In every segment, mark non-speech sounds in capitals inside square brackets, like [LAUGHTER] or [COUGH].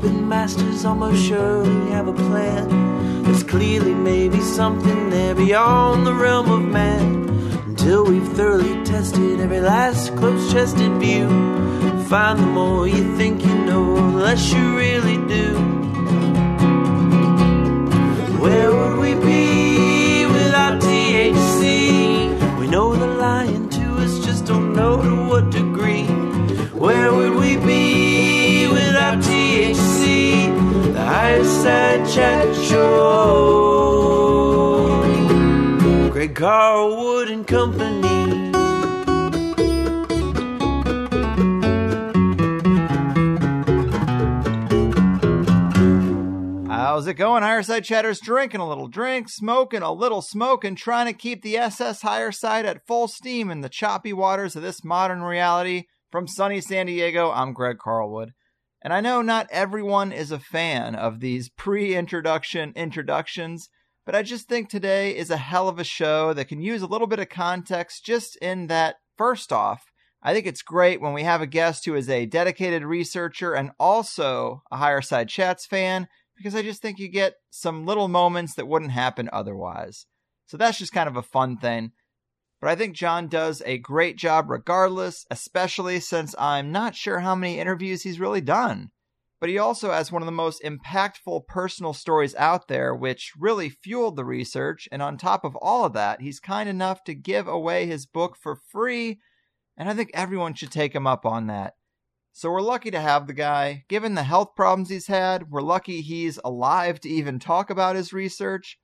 puppet masters almost surely have a plan. There's clearly maybe something there beyond the realm of man. Until we've thoroughly tested every last close chested view. Find the more you think you know, the less you really do. Where Higher Show. Greg Carlwood and Company. How's it going, Higher Side Chatters? Drinking a little drink, smoking a little smoke, and trying to keep the SS Higher Side at full steam in the choppy waters of this modern reality. From sunny San Diego, I'm Greg Carlwood. And I know not everyone is a fan of these pre introduction introductions, but I just think today is a hell of a show that can use a little bit of context just in that, first off, I think it's great when we have a guest who is a dedicated researcher and also a Higher Side Chats fan because I just think you get some little moments that wouldn't happen otherwise. So that's just kind of a fun thing. But I think John does a great job regardless, especially since I'm not sure how many interviews he's really done. But he also has one of the most impactful personal stories out there, which really fueled the research. And on top of all of that, he's kind enough to give away his book for free. And I think everyone should take him up on that. So we're lucky to have the guy. Given the health problems he's had, we're lucky he's alive to even talk about his research.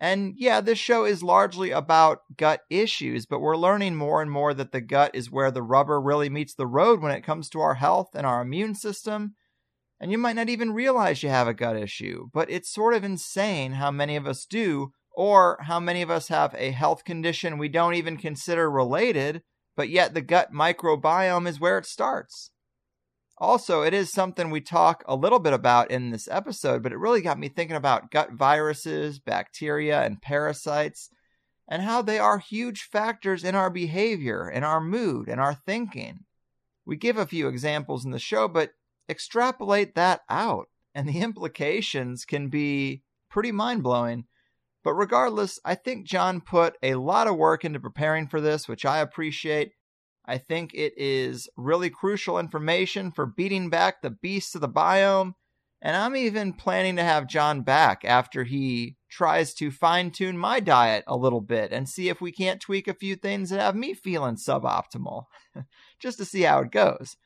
And yeah, this show is largely about gut issues, but we're learning more and more that the gut is where the rubber really meets the road when it comes to our health and our immune system. And you might not even realize you have a gut issue, but it's sort of insane how many of us do, or how many of us have a health condition we don't even consider related, but yet the gut microbiome is where it starts. Also, it is something we talk a little bit about in this episode, but it really got me thinking about gut viruses, bacteria, and parasites, and how they are huge factors in our behavior, in our mood, and our thinking. We give a few examples in the show, but extrapolate that out, and the [LAUGHS] implications can be pretty mind blowing. But regardless, I think John put a lot of work into preparing for this, which I appreciate. I think it is really crucial information for beating back the beasts of the biome. And I'm even planning to have John back after he tries to fine tune my diet a little bit and see if we can't tweak a few things that have me feeling suboptimal, [LAUGHS] just to see how it goes.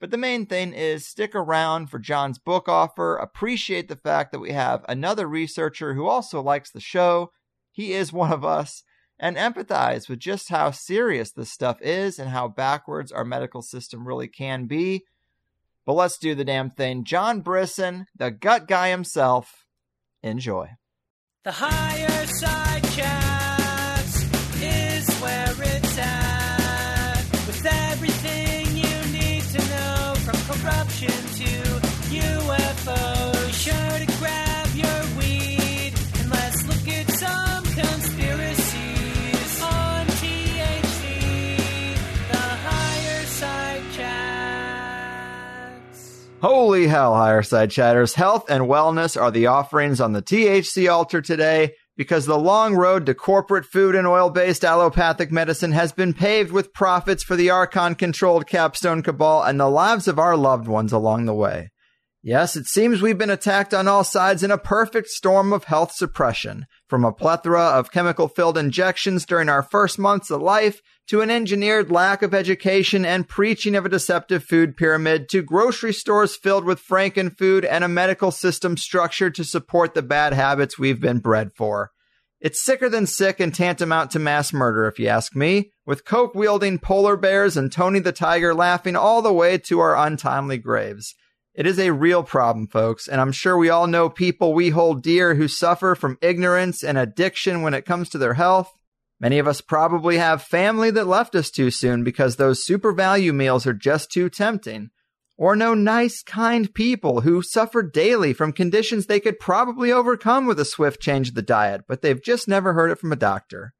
But the main thing is stick around for John's book offer. Appreciate the fact that we have another researcher who also likes the show. He is one of us and empathize with just how serious this stuff is and how backwards our medical system really can be. But let's do the damn thing. John Brisson, the gut guy himself. Enjoy. The higher side Holy hell, higher side chatters. Health and wellness are the offerings on the THC altar today because the long road to corporate food and oil based allopathic medicine has been paved with profits for the Archon controlled capstone cabal and the lives of our loved ones along the way. Yes, it seems we've been attacked on all sides in a perfect storm of health suppression, from a plethora of chemical filled injections during our first months of life to an engineered lack of education and preaching of a deceptive food pyramid to grocery stores filled with frankenfood and a medical system structured to support the bad habits we've been bred for. It's sicker than sick and tantamount to mass murder, if you ask me, with coke wielding polar bears and Tony the Tiger laughing all the way to our untimely graves. It is a real problem, folks, and I'm sure we all know people we hold dear who suffer from ignorance and addiction when it comes to their health. Many of us probably have family that left us too soon because those super value meals are just too tempting. Or know nice, kind people who suffer daily from conditions they could probably overcome with a swift change of the diet, but they've just never heard it from a doctor.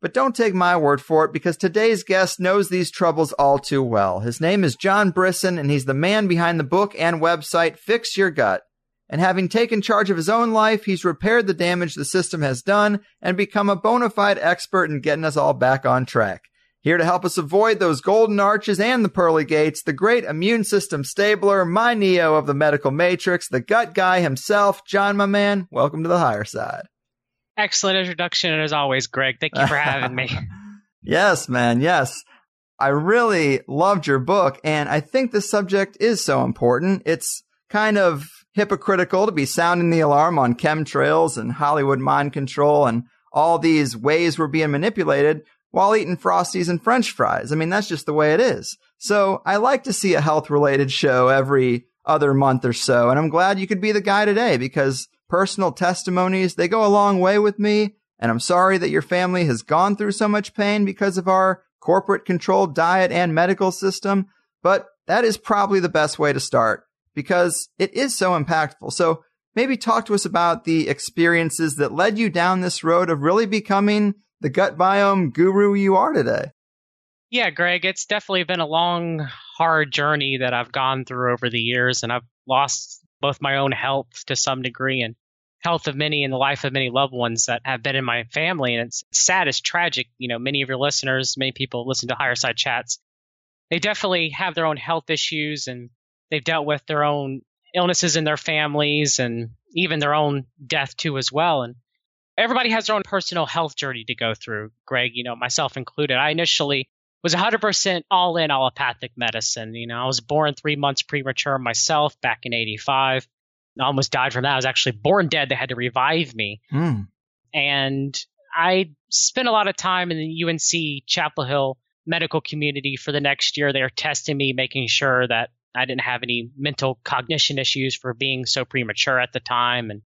But don't take my word for it because today's guest knows these troubles all too well. His name is John Brisson and he's the man behind the book and website Fix Your Gut. And having taken charge of his own life, he's repaired the damage the system has done and become a bona fide expert in getting us all back on track. Here to help us avoid those golden arches and the pearly gates, the great immune system stabler, my Neo of the medical matrix, the gut guy himself, John, my man. Welcome to the higher side. Excellent introduction, and as always, Greg. Thank you for having me. [LAUGHS] yes, man. Yes. I really loved your book, and I think the subject is so important. It's kind of hypocritical to be sounding the alarm on chemtrails and Hollywood mind control and all these ways we're being manipulated while eating Frosties and French fries. I mean, that's just the way it is. So I like to see a health related show every other month or so. And I'm glad you could be the guy today because personal testimonies, they go a long way with me. And I'm sorry that your family has gone through so much pain because of our corporate controlled diet and medical system. But that is probably the best way to start because it is so impactful. So maybe talk to us about the experiences that led you down this road of really becoming the gut biome guru you are today. Yeah, Greg, it's definitely been a long, hard journey that I've gone through over the years, and I've lost both my own health to some degree and health of many and the life of many loved ones that have been in my family. And it's sad, it's tragic. You know, many of your listeners, many people listen to Higher Side Chats. They definitely have their own health issues and they've dealt with their own illnesses in their families and even their own death too as well. And everybody has their own personal health journey to go through, Greg, you know, myself included. I initially was 100% all in allopathic medicine. You know, I was born three months premature myself back in 85. I almost died from that. I was actually born dead. They had to revive me. Mm. And I spent a lot of time in the UNC Chapel Hill medical community for the next year. They were testing me, making sure that I didn't have any mental cognition issues for being so premature at the time. And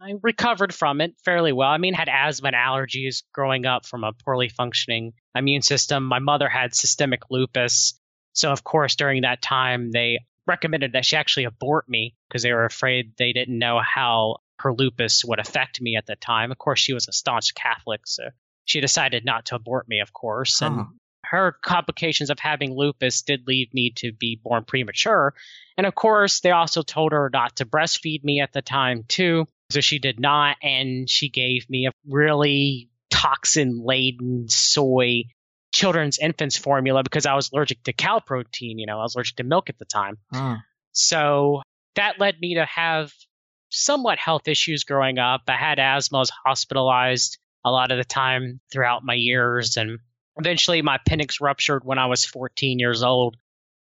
I recovered from it fairly well. I mean, had asthma and allergies growing up from a poorly functioning immune system. My mother had systemic lupus. So, of course, during that time, they recommended that she actually abort me because they were afraid they didn't know how her lupus would affect me at the time. Of course, she was a staunch Catholic, so she decided not to abort me, of course. And. Her complications of having lupus did lead me to be born premature. And of course, they also told her not to breastfeed me at the time, too. So she did not, and she gave me a really toxin laden soy children's infants formula because I was allergic to cow protein. You know, I was allergic to milk at the time. Mm. So that led me to have somewhat health issues growing up. I had asthma, I was hospitalized a lot of the time throughout my years, and eventually my appendix ruptured when I was 14 years old.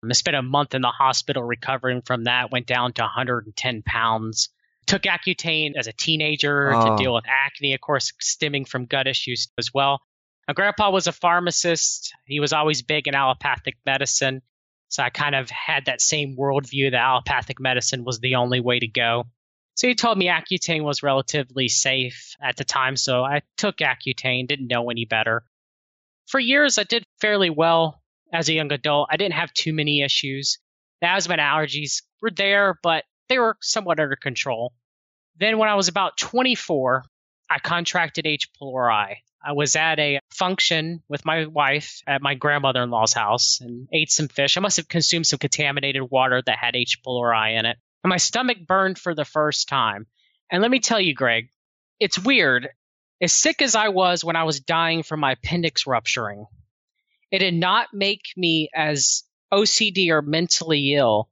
I spent a month in the hospital recovering from that, went down to 110 pounds took Accutane as a teenager oh. to deal with acne, of course, stemming from gut issues as well. My grandpa was a pharmacist. He was always big in allopathic medicine. So I kind of had that same worldview that allopathic medicine was the only way to go. So he told me Accutane was relatively safe at the time. So I took Accutane, didn't know any better. For years, I did fairly well as a young adult. I didn't have too many issues. The asthma and allergies were there, but they were somewhat under control. Then when I was about 24, I contracted H. pylori. I was at a function with my wife at my grandmother in law's house and ate some fish. I must have consumed some contaminated water that had H. pylori in it. And my stomach burned for the first time. And let me tell you, Greg, it's weird. As sick as I was when I was dying from my appendix rupturing, it did not make me as OCD or mentally ill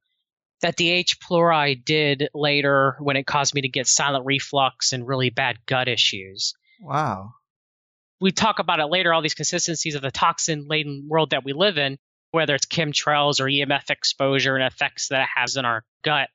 that the H. pylori did later when it caused me to get silent reflux and really bad gut issues. Wow. We talk about it later, all these consistencies of the toxin laden world that we live in, whether it's chemtrails or EMF exposure and effects that it has in our gut.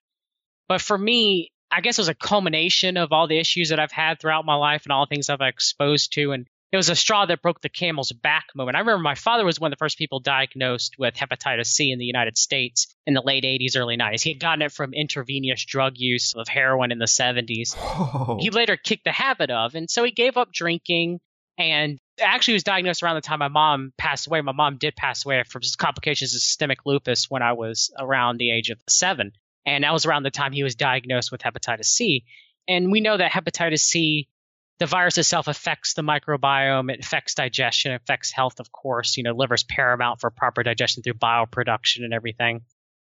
But for me, I guess it was a culmination of all the issues that I've had throughout my life and all the things I've exposed to and it was a straw that broke the camel's back moment. I remember my father was one of the first people diagnosed with hepatitis C in the United States in the late 80s, early 90s. He had gotten it from intravenous drug use of heroin in the 70s. Oh. He later kicked the habit of, and so he gave up drinking and actually was diagnosed around the time my mom passed away. My mom did pass away from complications of systemic lupus when I was around the age of seven. And that was around the time he was diagnosed with hepatitis C. And we know that hepatitis C the virus itself affects the microbiome, it affects digestion, it affects health, of course. You know, liver's paramount for proper digestion through bile production and everything.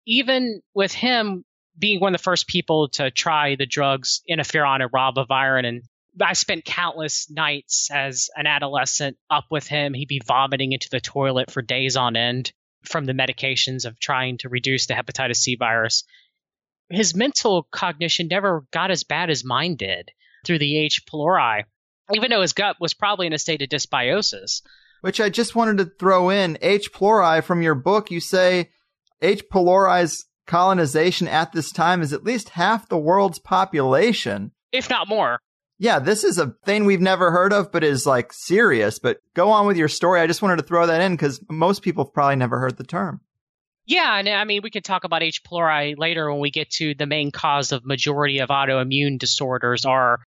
Even with him being one of the first people to try the drugs interferon and ribavirin, and I spent countless nights as an adolescent up with him. He'd be vomiting into the toilet for days on end from the medications of trying to reduce the hepatitis C virus. His mental cognition never got as bad as mine did through the H. pylori, even though his gut was probably in a state of dysbiosis. Which I just wanted to throw in. H. pylori from your book, you say H. pylori's colonization at this time is at least half the world's population. If not more. Yeah, this is a thing we've never heard of, but is like serious. But go on with your story. I just wanted to throw that in because most people have probably never heard the term. Yeah, and I mean, we can talk about H. pylori later when we get to the main cause of majority of autoimmune disorders are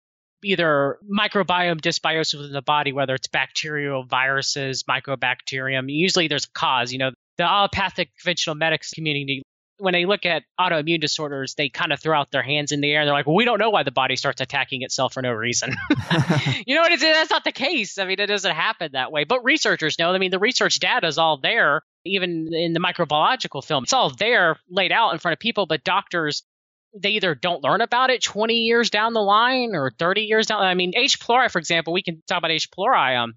either microbiome dysbiosis within the body, whether it's bacterial, viruses, mycobacterium. Usually there's a cause. You know, the allopathic conventional medics community, when they look at autoimmune disorders, they kind of throw out their hands in the air and they're like, well, we don't know why the body starts attacking itself for no reason. [LAUGHS] [LAUGHS] you know what? That's not the case. I mean, it doesn't happen that way. But researchers know. I mean, the research data is all there even in the microbiological film, it's all there laid out in front of people, but doctors they either don't learn about it 20 years down the line or 30 years down. I mean, H. pylori, for example, we can talk about H. pylori. Um,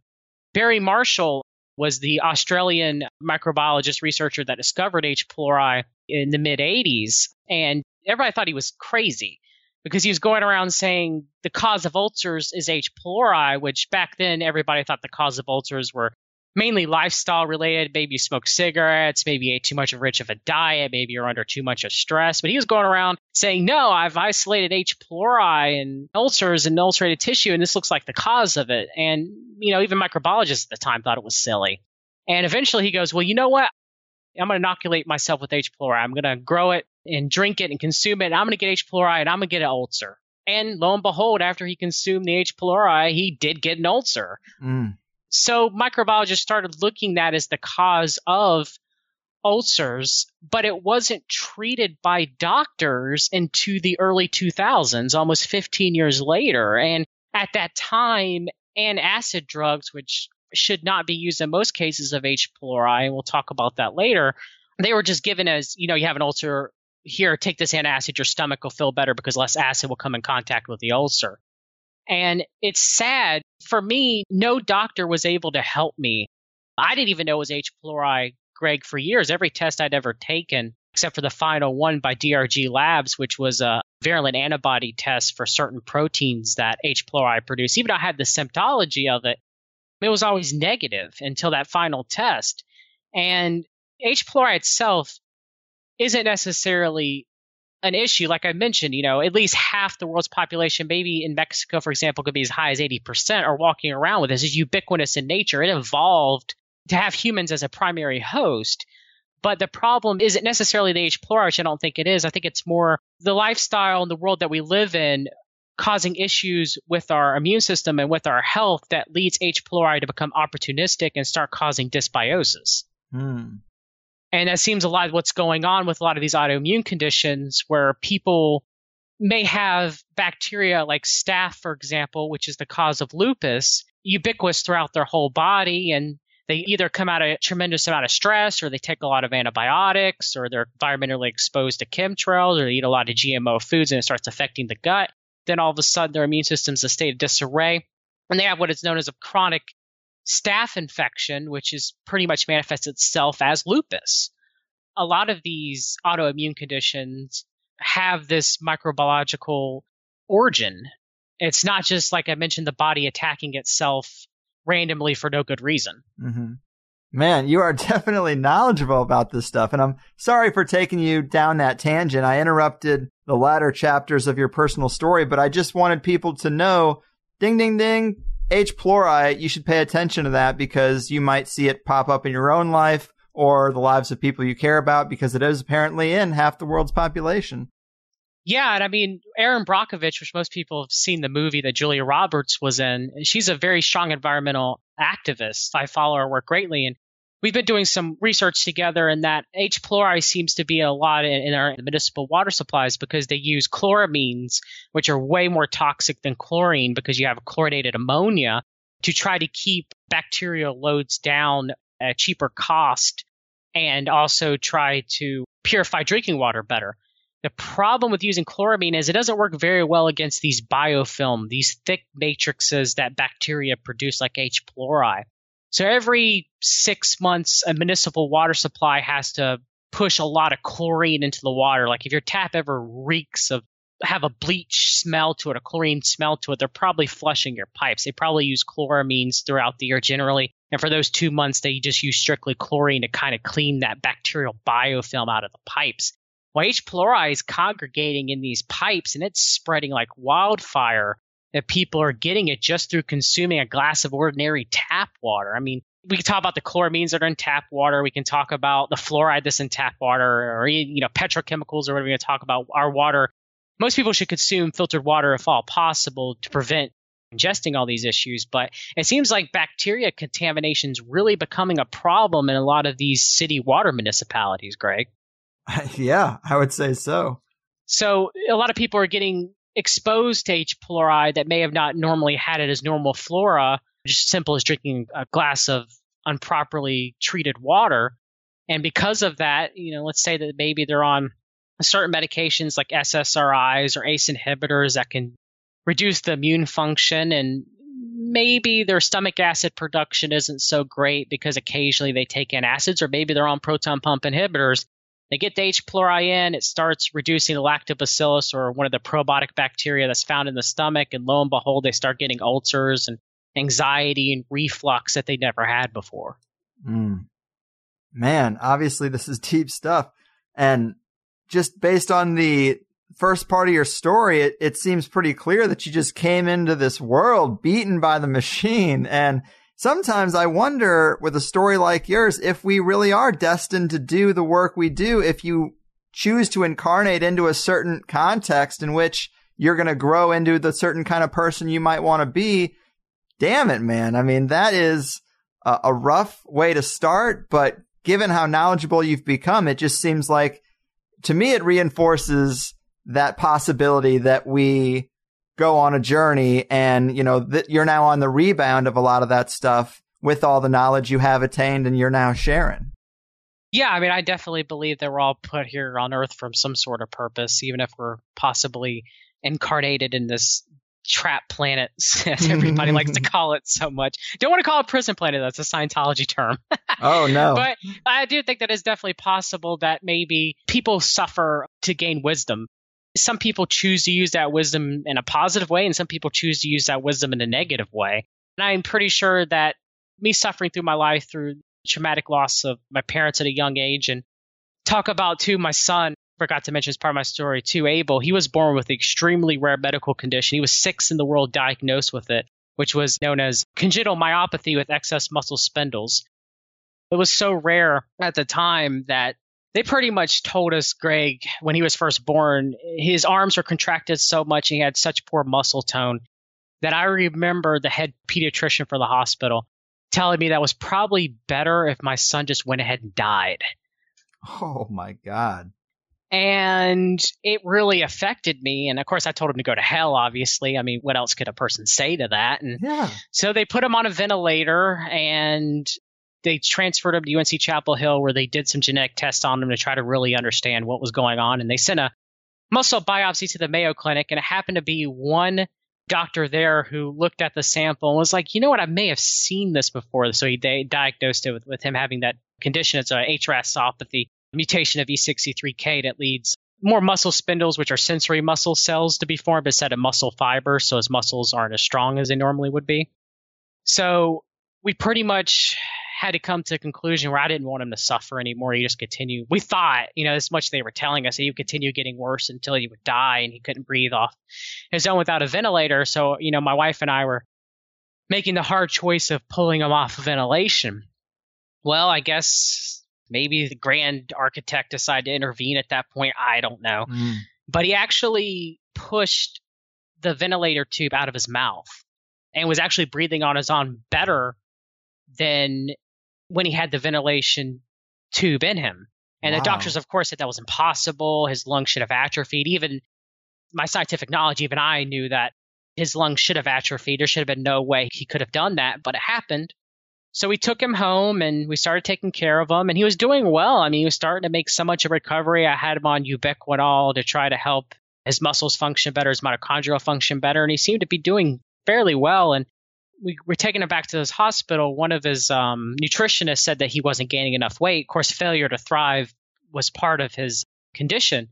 Barry Marshall was the Australian microbiologist researcher that discovered H. pylori in the mid 80s, and everybody thought he was crazy because he was going around saying the cause of ulcers is H. pylori, which back then everybody thought the cause of ulcers were mainly lifestyle related. Maybe you smoke cigarettes, maybe you ate too much of rich of a diet, maybe you're under too much of stress. But he was going around saying, no, I've isolated H. pylori and ulcers and ulcerated tissue, and this looks like the cause of it. And, you know, even microbiologists at the time thought it was silly. And eventually he goes, well, you know what? I'm going to inoculate myself with H. pylori. I'm going to grow it and drink it and consume it. And I'm going to get H. pylori and I'm going to get an ulcer. And lo and behold, after he consumed the H. pylori, he did get an ulcer. Mm. So microbiologists started looking that as the cause of ulcers, but it wasn't treated by doctors into the early 2000s, almost 15 years later. And at that time, antacid drugs, which should not be used in most cases of H. pylori, and we'll talk about that later, they were just given as, you know, you have an ulcer, here, take this antacid, your stomach will feel better because less acid will come in contact with the ulcer. And it's sad for me, no doctor was able to help me. I didn't even know it was H. pylori, Greg, for years. Every test I'd ever taken, except for the final one by DRG Labs, which was a virulent antibody test for certain proteins that H. pylori produced. Even though I had the symptology of it, it was always negative until that final test. And H. pylori itself isn't necessarily an issue, like I mentioned, you know, at least half the world's population, maybe in Mexico, for example, could be as high as 80%, are walking around with this. It's ubiquitous in nature. It evolved to have humans as a primary host. But the problem isn't necessarily the H. which I don't think it is. I think it's more the lifestyle and the world that we live in causing issues with our immune system and with our health that leads H. pylori to become opportunistic and start causing dysbiosis. Hmm. And that seems a lot of what's going on with a lot of these autoimmune conditions where people may have bacteria like staph, for example, which is the cause of lupus, ubiquitous throughout their whole body. And they either come out of a tremendous amount of stress or they take a lot of antibiotics or they're environmentally exposed to chemtrails or they eat a lot of GMO foods and it starts affecting the gut. Then all of a sudden their immune system's a state of disarray. And they have what is known as a chronic staph infection, which is pretty much manifests itself as lupus. A lot of these autoimmune conditions have this microbiological origin. It's not just like I mentioned, the body attacking itself randomly for no good reason. Mm-hmm. Man, you are [LAUGHS] definitely knowledgeable about this stuff. And I'm sorry for taking you down that tangent. I interrupted the latter chapters of your personal story, but I just wanted people to know ding, ding, ding. H. pylori, you should pay attention to that because you might see it pop up in your own life or the lives of people you care about because it is apparently in half the world's population. Yeah, and I mean Erin Brockovich, which most people have seen the movie that Julia Roberts was in. She's a very strong environmental activist. I follow her work greatly, and we've been doing some research together, and that H. pylori seems to be a lot in, in our municipal water supplies because they use chloramines, which are way more toxic than chlorine because you have chlorinated ammonia to try to keep bacterial loads down at cheaper cost and also try to purify drinking water better. The problem with using chloramine is it doesn't work very well against these biofilm, these thick matrices that bacteria produce like H. pylori. So every six months, a municipal water supply has to push a lot of chlorine into the water. Like if your tap ever reeks of have a bleach smell to it, a chlorine smell to it, they're probably flushing your pipes. They probably use chloramines throughout the year generally. And for those two months, they just use strictly chlorine to kind of clean that bacterial biofilm out of the pipes. Well, H. pylori is congregating in these pipes and it's spreading like wildfire that people are getting it just through consuming a glass of ordinary tap water. I mean, we can talk about the chloramines that are in tap water. We can talk about the fluoride that's in tap water or, you know, petrochemicals or whatever we're going to talk about. Our water most people should consume filtered water if all possible to prevent ingesting all these issues. But it seems like bacteria contamination is really becoming a problem in a lot of these city water municipalities, Greg. [LAUGHS] Yeah, I would say so. So a lot of people are getting exposed to H. pylori that may have not normally had it as normal flora, just simple as drinking a glass of improperly treated water. And because of that, you know, let's say that maybe they're on certain medications like SSRIs or ACE inhibitors that can reduce the immune function and maybe their stomach acid production isn't so great because occasionally they take antacids or maybe they're on proton pump inhibitors. They get the H. pylori in, it starts reducing the lactobacillus or one of the probiotic bacteria that's found in the stomach, and lo and behold, they start getting ulcers and anxiety and reflux that they never had before. Mm. Man, obviously this is deep stuff. And just based on the first part of your story, it, it seems pretty clear that you just came into this world beaten by the machine. And sometimes I wonder with a story like yours, if we really are destined to do the work we do, if you choose to incarnate into a certain context in which you're going to grow into the certain kind of person you might want to be. Damn it, man. I mean, that is a, a rough way to start, but given how knowledgeable you've become, it just seems like to me, it reinforces that possibility that we go on a journey and, you know, that you're now on the rebound of a lot of that stuff with all the knowledge you have attained and you're now sharing. Yeah, I mean, I definitely believe that we're all put here on Earth from some sort of purpose, even if we're possibly incarnated in this trap planet, [LAUGHS] as everybody likes to [LAUGHS] call it so much. Don't want to call it prison planet. That's a Scientology term. [LAUGHS] oh no! But I do think that it's definitely possible that maybe people suffer to gain wisdom. Some people choose to use that wisdom in a positive way, and some people choose to use that wisdom in a negative way. And I'm pretty sure that me suffering through my life through traumatic loss of my parents at a young age and talk about too my son forgot to mention as part of my story too. Abel, he was born with an extremely rare medical condition. He was sixth in the world diagnosed with it, which was known as congenital myopathy with excess muscle spindles. It was so rare at the time that they pretty much told us, Greg, when he was first born, his arms were contracted so much and he had such poor muscle tone that I remember the head pediatrician for the hospital telling me that was probably better if my son just went ahead and died. Oh my God and it really affected me. And of course, I told him to go to hell. Obviously, I mean, what else could a person say to that? And yeah. so they put him on a ventilator and they transferred him to UNC Chapel Hill, where they did some genetic tests on him to try to really understand what was going on. And they sent a muscle biopsy to the Mayo Clinic, and it happened to be one doctor there who looked at the sample and was like, you know what, I may have seen this before. So he they diagnosed it with, with him having that condition. It's a HRASopathy mutation of E63K that leads more muscle spindles, which are sensory muscle cells, to be formed instead of muscle fiber. So his muscles aren't as strong as they normally would be. So we pretty much had to come to a conclusion where I didn't want him to suffer anymore. He just continued. We thought, you know, as much as they were telling us, he would continue getting worse until he would die and he couldn't breathe off his own without a ventilator. So, you know, my wife and I were making the hard choice of pulling him off ventilation. Well, I guess Maybe the grand architect decided to intervene at that point. I don't know. Mm. But he actually pushed the ventilator tube out of his mouth and was actually breathing on his own better than when he had the ventilation tube in him. And Wow. the doctors, of course, said that was impossible. His lungs should have atrophied. Even my scientific knowledge, even I knew that his lungs should have atrophied. There should have been no way he could have done that, but it happened. So we took him home and we started taking care of him, and he was doing well. I mean, he was starting to make so much of recovery. I had him on ubiquinol to try to help his muscles function better, his mitochondrial function better, and he seemed to be doing fairly well. And we were taking him back to his hospital. One of his um, nutritionists said that he wasn't gaining enough weight. Of course, failure to thrive was part of his condition.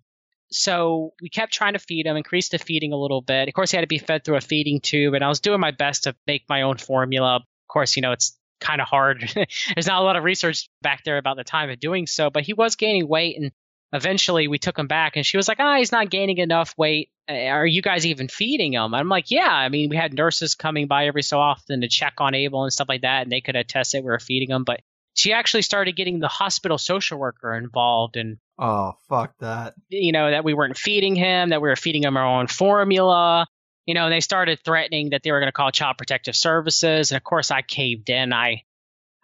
So we kept trying to feed him, increased the feeding a little bit. Of course, he had to be fed through a feeding tube, and I was doing my best to make my own formula. Of course, you know, it's kind of hard. [LAUGHS] There's not a lot of research back there about the time of doing so, but he was gaining weight, and eventually we took him back, and she was like, ah, he's not gaining enough weight. Are you guys even feeding him? I'm like, yeah. I mean, we had nurses coming by every so often to check on Abel and stuff like that, and they could attest that we were feeding him, but she actually started getting the hospital social worker involved and Oh, fuck that. you know, that we weren't feeding him, that we were feeding him our own formula. You know, and they started threatening that they were going to call Child Protective Services. And of course, I caved in. I,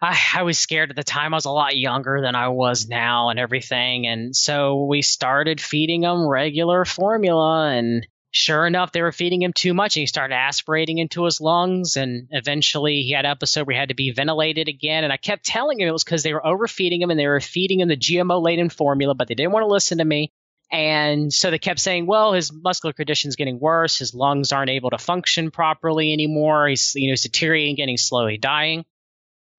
I, I was scared at the time. I was a lot younger than I was now and everything. And so we started feeding him regular formula. And sure enough, they were feeding him too much. And he started aspirating into his lungs. And eventually, he had an episode where he had to be ventilated again. And I kept telling him it was because they were overfeeding him and they were feeding him the GMO laden formula, but they didn't want to listen to me. And so they kept saying, well, his muscular condition's getting worse. His lungs aren't able to function properly anymore. He's, you know, he's deteriorating, getting slowly dying.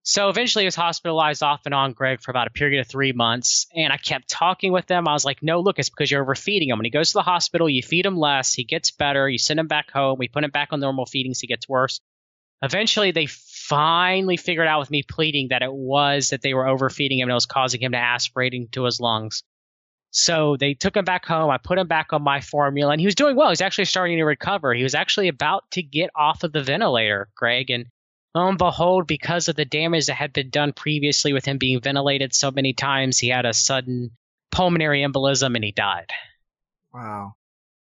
So eventually he was hospitalized off and on, Greg, for about a period of three months. And I kept talking with them. I was like, no, look, it's because you're overfeeding him. When he goes to the hospital, you feed him less. He gets better. You send him back home. We put him back on normal feedings. He gets worse. Eventually, they finally figured out with me pleading that it was that they were overfeeding him and it was causing him to aspirate into his lungs. So they took him back home. I put him back on my formula, and he was doing well. He was actually starting to recover. He was actually about to get off of the ventilator, Greg. And lo and behold, because of the damage that had been done previously with him being ventilated so many times, he had a sudden pulmonary embolism and he died. Wow.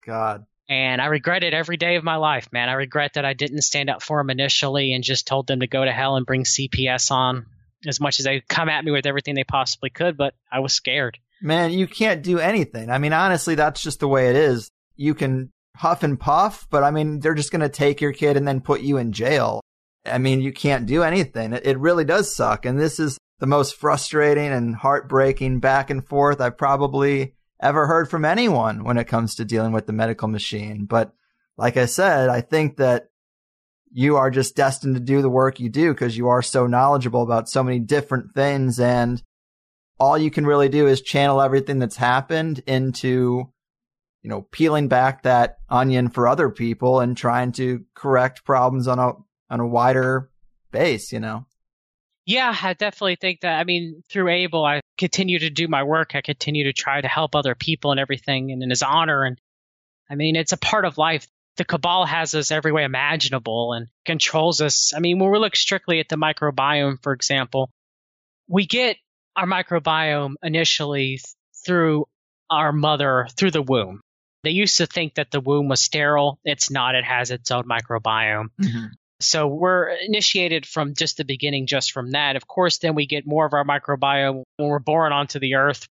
God. And I regret it every day of my life, man. I regret that I didn't stand up for him initially and just told them to go to hell and bring CPS on as much as they come at me with everything they possibly could, but I was scared. Man, you can't do anything. I mean, honestly, that's just the way it is. You can huff and puff, but I mean, they're just going to take your kid and then put you in jail. I mean, you can't do anything. It, it really does suck. And this is the most frustrating and heartbreaking back and forth I've probably ever heard from anyone when it comes to dealing with the medical machine. But like I said, I think that you are just destined to do the work you do because you are so knowledgeable about so many different things and all you can really do is channel everything that's happened into you know peeling back that onion for other people and trying to correct problems on a on a wider base you know Yeah, I definitely think that. I mean, through Abel, I continue to do my work. I continue to try to help other people and everything, and in his honor. And I mean, it's a part of life. The cabal has us every way imaginable and controls us. I mean, when we look strictly at the microbiome, for example, we get our microbiome initially through our mother, through the womb. They used to think that the womb was sterile. It's not. It has its own microbiome. Mm-hmm. So we're initiated from just the beginning, just from that. Of course, then we get more of our microbiome when we're born onto the earth.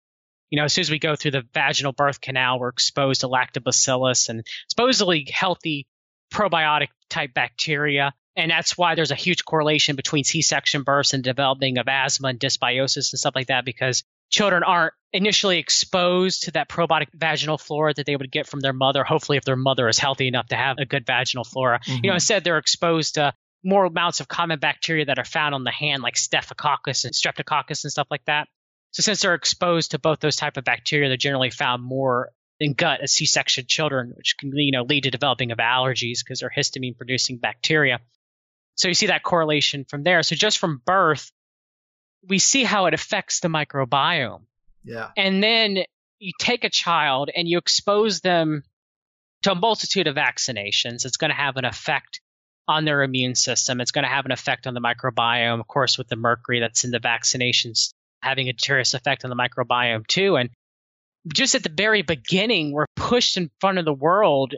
You know, as soon as we go through the vaginal birth canal, we're exposed to lactobacillus and supposedly healthy probiotic type bacteria. And that's why there's a huge correlation between C-section births and developing of asthma and dysbiosis and stuff like that, because children aren't initially exposed to that probiotic vaginal flora that they would get from their mother. Hopefully, if their mother is healthy enough to have a good vaginal flora, you mm-hmm. know, instead they're exposed to more amounts of common bacteria that are found on the hand, like Staphylococcus and Streptococcus and stuff like that. So since they're exposed to both those type of bacteria, they're generally found more in gut as C-section children, which can you know lead to developing of allergies because they're histamine producing bacteria. So you see that correlation from there. So just from birth, we see how it affects the microbiome. yeah And then you take a child and you expose them to a multitude of vaccinations. It's going to have an effect on their immune system. It's going to have an effect on the microbiome, of course, with the mercury that's in the vaccinations having a deteriorous effect on the microbiome too. And just at the very beginning, we're pushed in front of the world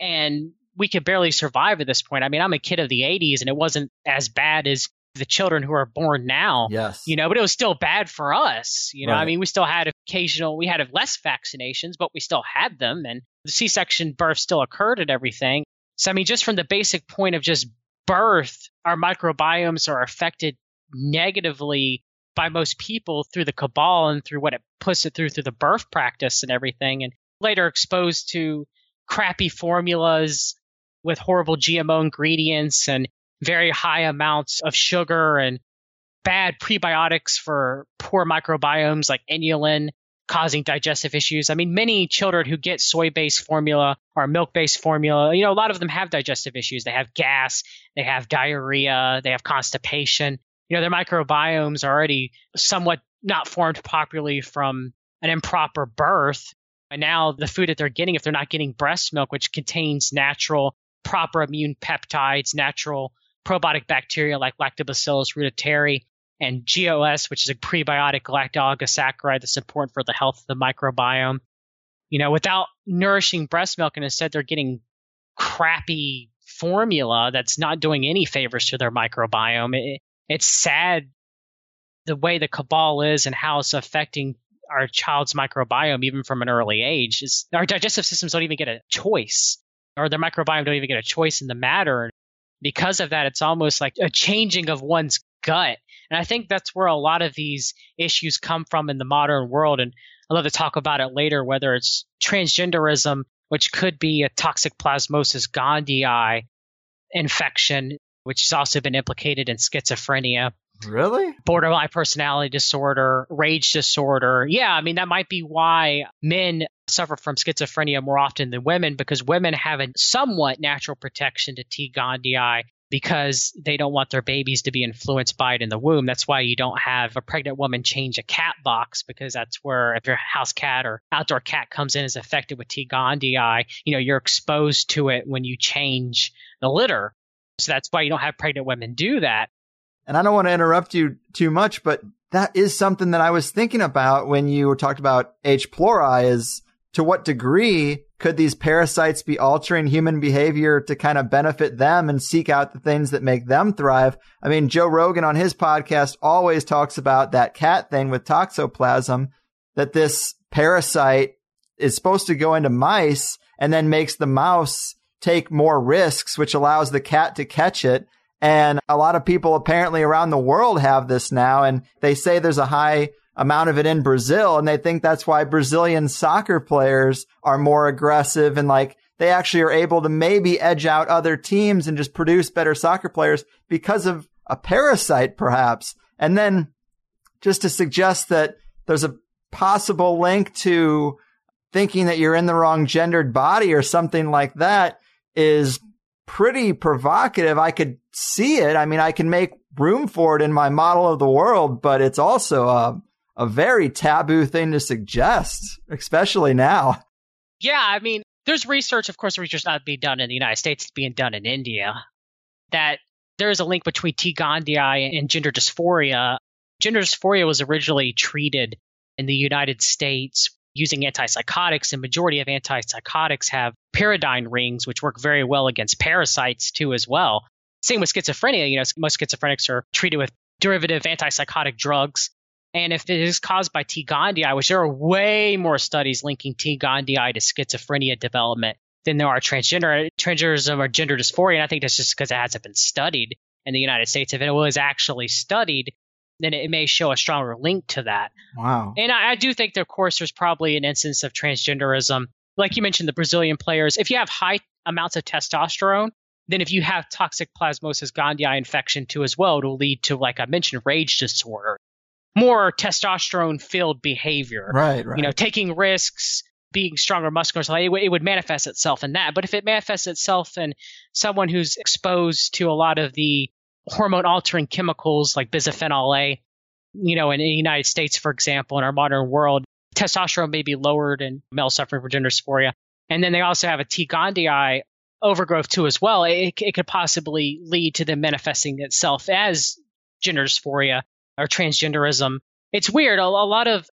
and we could barely survive at this point. I mean, I'm a kid of the 80s and it wasn't as bad as the children who are born now. Yes. You know, but it was still bad for us. You know, Right. I mean, we still had occasional, we had less vaccinations, but we still had them, and the C-section birth still occurred and everything. So I mean, just from the basic point of just birth, our microbiomes are affected negatively by most people through the cabal and through what it puts it through through the birth practice and everything, and later exposed to crappy formulas with horrible GMO ingredients and very high amounts of sugar and bad prebiotics for poor microbiomes like inulin causing digestive issues. I mean, many children who get soy-based formula or milk-based formula, you know, a lot of them have digestive issues. They have gas, they have diarrhea, they have constipation. You know, their microbiomes are already somewhat not formed properly from an improper birth. And now the food that they're getting, if they're not getting breast milk, which contains natural, proper immune peptides, natural probiotic bacteria like Lactobacillus reuteri, and GOS, which is a prebiotic lacto-oligosaccharide that's important for the health of the microbiome. You know, without nourishing breast milk, and instead they're getting crappy formula that's not doing any favors to their microbiome. It, it's sad the way the cabal is and how it's affecting our child's microbiome even from an early age. Is our digestive systems don't even get a choice, or their microbiome don't even get a choice in the matter. Because of that, it's almost like a changing of one's gut. And I think that's where a lot of these issues come from in the modern world. And I'd love to talk about it later, whether it's transgenderism, which could be a toxoplasmosis gondii infection, which has also been implicated in schizophrenia, Really? borderline personality disorder, rage disorder. Yeah, I mean, that might be why men suffer from schizophrenia more often than women because women have a somewhat natural protection to T. gondii because they don't want their babies to be influenced by it in the womb. That's why you don't have a pregnant woman change a cat box because that's where if your house cat or outdoor cat comes in is affected with T. gondii, you know, you're exposed to it when you change the litter. So that's why you don't have pregnant women do that. And I don't want to interrupt you too much, but that is something that I was thinking about when you talked about H. pylori is to what degree could these parasites be altering human behavior to kind of benefit them and seek out the things that make them thrive? I mean, Joe Rogan on his podcast always talks about that cat thing with toxoplasm, that this parasite is supposed to go into mice and then makes the mouse take more risks, which allows the cat to catch it. And a lot of people apparently around the world have this now. And they say there's a high amount of it in Brazil. And they think that's why Brazilian soccer players are more aggressive and like they actually are able to maybe edge out other teams and just produce better soccer players because of a parasite, perhaps. And then just to suggest that there's a possible link to thinking that you're in the wrong gendered body or something like that is pretty provocative. I could see it. I mean, I can make room for it in my model of the world, but it's also a, a very taboo thing to suggest, especially now. Yeah, I mean, there's research, of course, research not being done in the United States, it's being done in India, that there is a link between T. gondii and gender dysphoria. Gender dysphoria was originally treated in the United States using antipsychotics, and majority of antipsychotics have pyridine rings, which work very well against parasites too, as well. Same with schizophrenia. You know, most schizophrenics are treated with derivative antipsychotic drugs. And if it is caused by T. gondii, which there are way more studies linking T. gondii to schizophrenia development than there are transgender transgenderism or gender dysphoria. And I think that's just because it hasn't been studied in the United States. If it was actually studied, then it may show a stronger link to that. Wow. And I, I do think, that, of course, there's probably an instance of transgenderism. Like you mentioned, the Brazilian players, if you have high amounts of testosterone, then if you have toxic plasmosis gondii infection too as well, it'll lead to, like I mentioned, rage disorder, more testosterone filled behavior. Right, right. You know, taking risks, being stronger muscular, so it, it would manifest itself in that. But if it manifests itself in someone who's exposed to a lot of the hormone altering chemicals like bisphenol A, you know, in the United States, for example, in our modern world, testosterone may be lowered in males suffering from gender dysphoria. And then they also have a T. gondii overgrowth too as well. It, it could possibly lead to them manifesting itself as gender dysphoria or transgenderism. It's weird. A, a lot of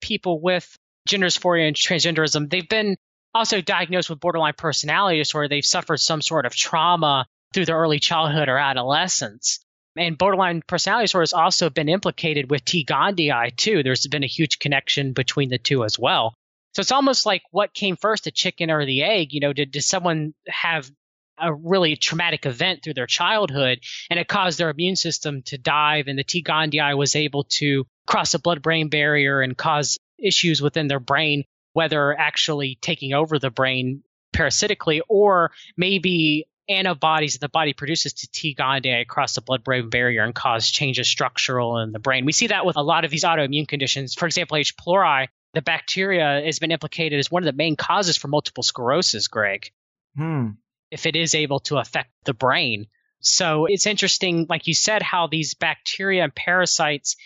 people with gender dysphoria and transgenderism, they've been also diagnosed with borderline personality disorder. They've suffered some sort of trauma through their early childhood or adolescence. And borderline personality disorder has also been implicated with T. gondii too. There's been a huge connection between the two as well. So it's almost like what came first, the chicken or the egg? You know, did, did someone have a really traumatic event through their childhood and it caused their immune system to dive and the T. gondii was able to cross the blood brain barrier and cause issues within their brain, whether actually taking over the brain parasitically or maybe antibodies that the body produces to T. gondii across the blood-brain barrier and cause changes structural in the brain. We see that with a lot of these autoimmune conditions. For example, H. pylori, the bacteria has been implicated as one of the main causes for multiple sclerosis, Greg. Hmm. If it is able to affect the brain. So it's interesting, like you said, how these bacteria and parasites,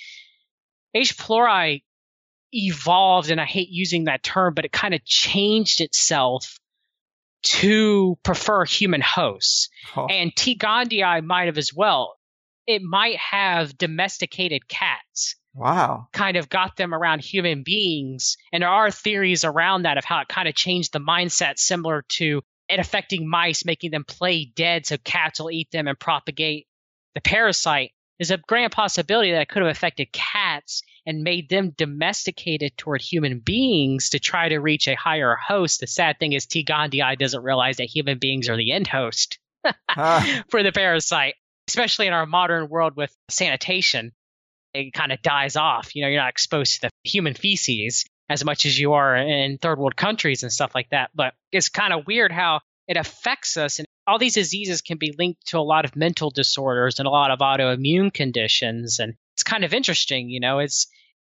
H. pylori evolved, and I hate using that term, but it kind of changed itself to prefer human hosts. Oh. And T. gondii might have as well. It might have domesticated cats, Wow. kind of got them around human beings. And there are theories around that of how it kind of changed the mindset, similar to it affecting mice, making them play dead so cats will eat them and propagate the parasite. There's a grand possibility that it could have affected cats and made them domesticated toward human beings to try to reach a higher host. The sad thing is T. gondii doesn't realize that human beings are the end host [LAUGHS] Ah, for the parasite, especially in our modern world with sanitation. It kind of dies off. You know, you're not exposed to the human feces as much as you are in third world countries and stuff like that. But it's kind of weird how it affects us. And all these diseases can be linked to a lot of mental disorders and a lot of autoimmune conditions. And it's kind of interesting, you know, it's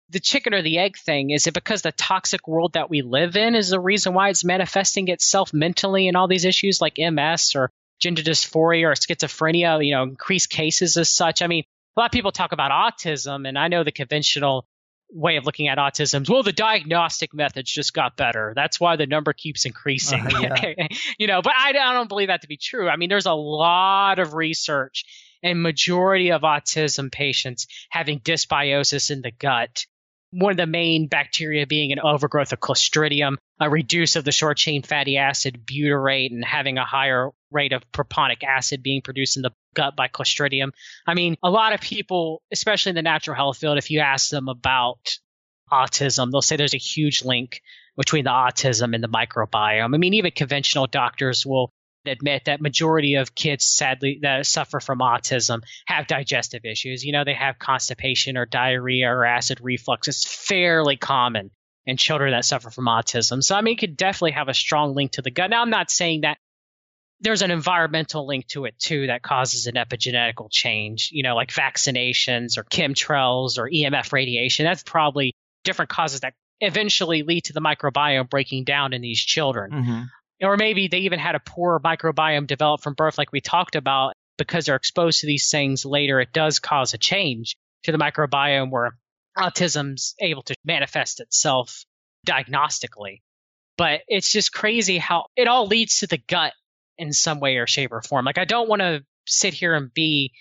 the chicken or the egg thing. Is it because the toxic world that we live in is the reason why it's manifesting itself mentally in all these issues like MS or gender dysphoria or schizophrenia, you know, increased cases as such? I mean, a lot of people talk about autism, and I know the conventional way of looking at autism is well the diagnostic methods just got better. That's why the number keeps increasing. Uh, [LAUGHS] yeah. [LAUGHS] you know but I, I don't believe that to be true. I mean there's a lot of research and majority of autism patients having dysbiosis in the gut one of the main bacteria being an overgrowth of clostridium a reduce of the short chain fatty acid butyrate and having a higher rate of propionic acid being produced in the gut by clostridium I mean, a lot of people, especially in the natural health field, if you ask them about autism, they'll say there's a huge link between the autism and the microbiome. I mean, even conventional doctors will admit that majority of kids sadly that suffer from autism have digestive issues. You know, they have constipation or diarrhea or acid reflux. It's fairly common in children that suffer from autism. So I mean, it could definitely have a strong link to the gut. Now I'm not saying that there's an environmental link to it too that causes an epigenetical change, you know, like vaccinations or chemtrails or EMF radiation. That's probably different causes that eventually lead to the microbiome breaking down in these children. mhm. Or maybe they even had a poor microbiome develop from birth, like we talked about, because they're exposed to these things later. It does cause a change to the microbiome where autism's able to manifest itself diagnostically. But it's just crazy how it all leads to the gut in some way or shape or form. Like I don't want to sit here and be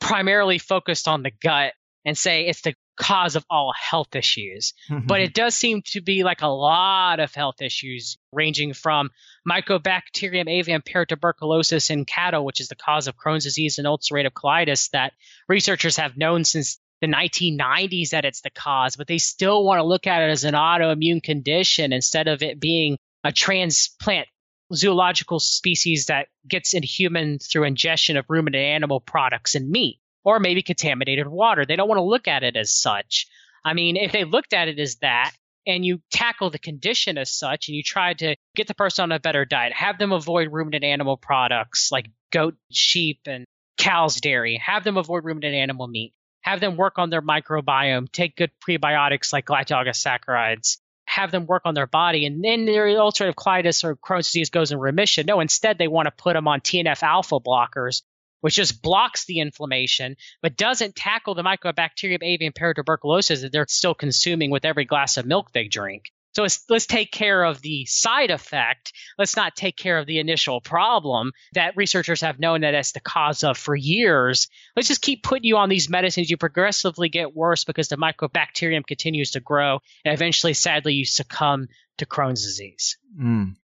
primarily focused on the gut and say it's the cause of all health issues. Mm-hmm. But it does seem to be like a lot of health issues ranging from Mycobacterium avium paratuberculosis in cattle, which is the cause of Crohn's disease and ulcerative colitis that researchers have known since the 1990s that it's the cause, but they still want to look at it as an autoimmune condition instead of it being a transplant zoological species that gets in humans through ingestion of ruminant animal products and meat, or maybe contaminated water. They don't want to look at it as such. I mean, if they looked at it as that, and you tackle the condition as such, and you try to get the person on a better diet, have them avoid ruminant animal products like goat, sheep, and cow's dairy, have them avoid ruminant animal meat, have them work on their microbiome, take good prebiotics like galactosaccharides, have them work on their body, and then their ulcerative colitis or Crohn's disease goes in remission. No, instead they want to put them on TNF alpha blockers, which just blocks the inflammation, but doesn't tackle the Mycobacterium avium paratuberculosis that they're still consuming with every glass of milk they drink. So let's, let's take care of the side effect. Let's not take care of the initial problem that researchers have known that it's the cause of for years. Let's just keep putting you on these medicines. You progressively get worse because the mycobacterium continues to grow, and eventually, sadly, you succumb to Crohn's disease. Mm.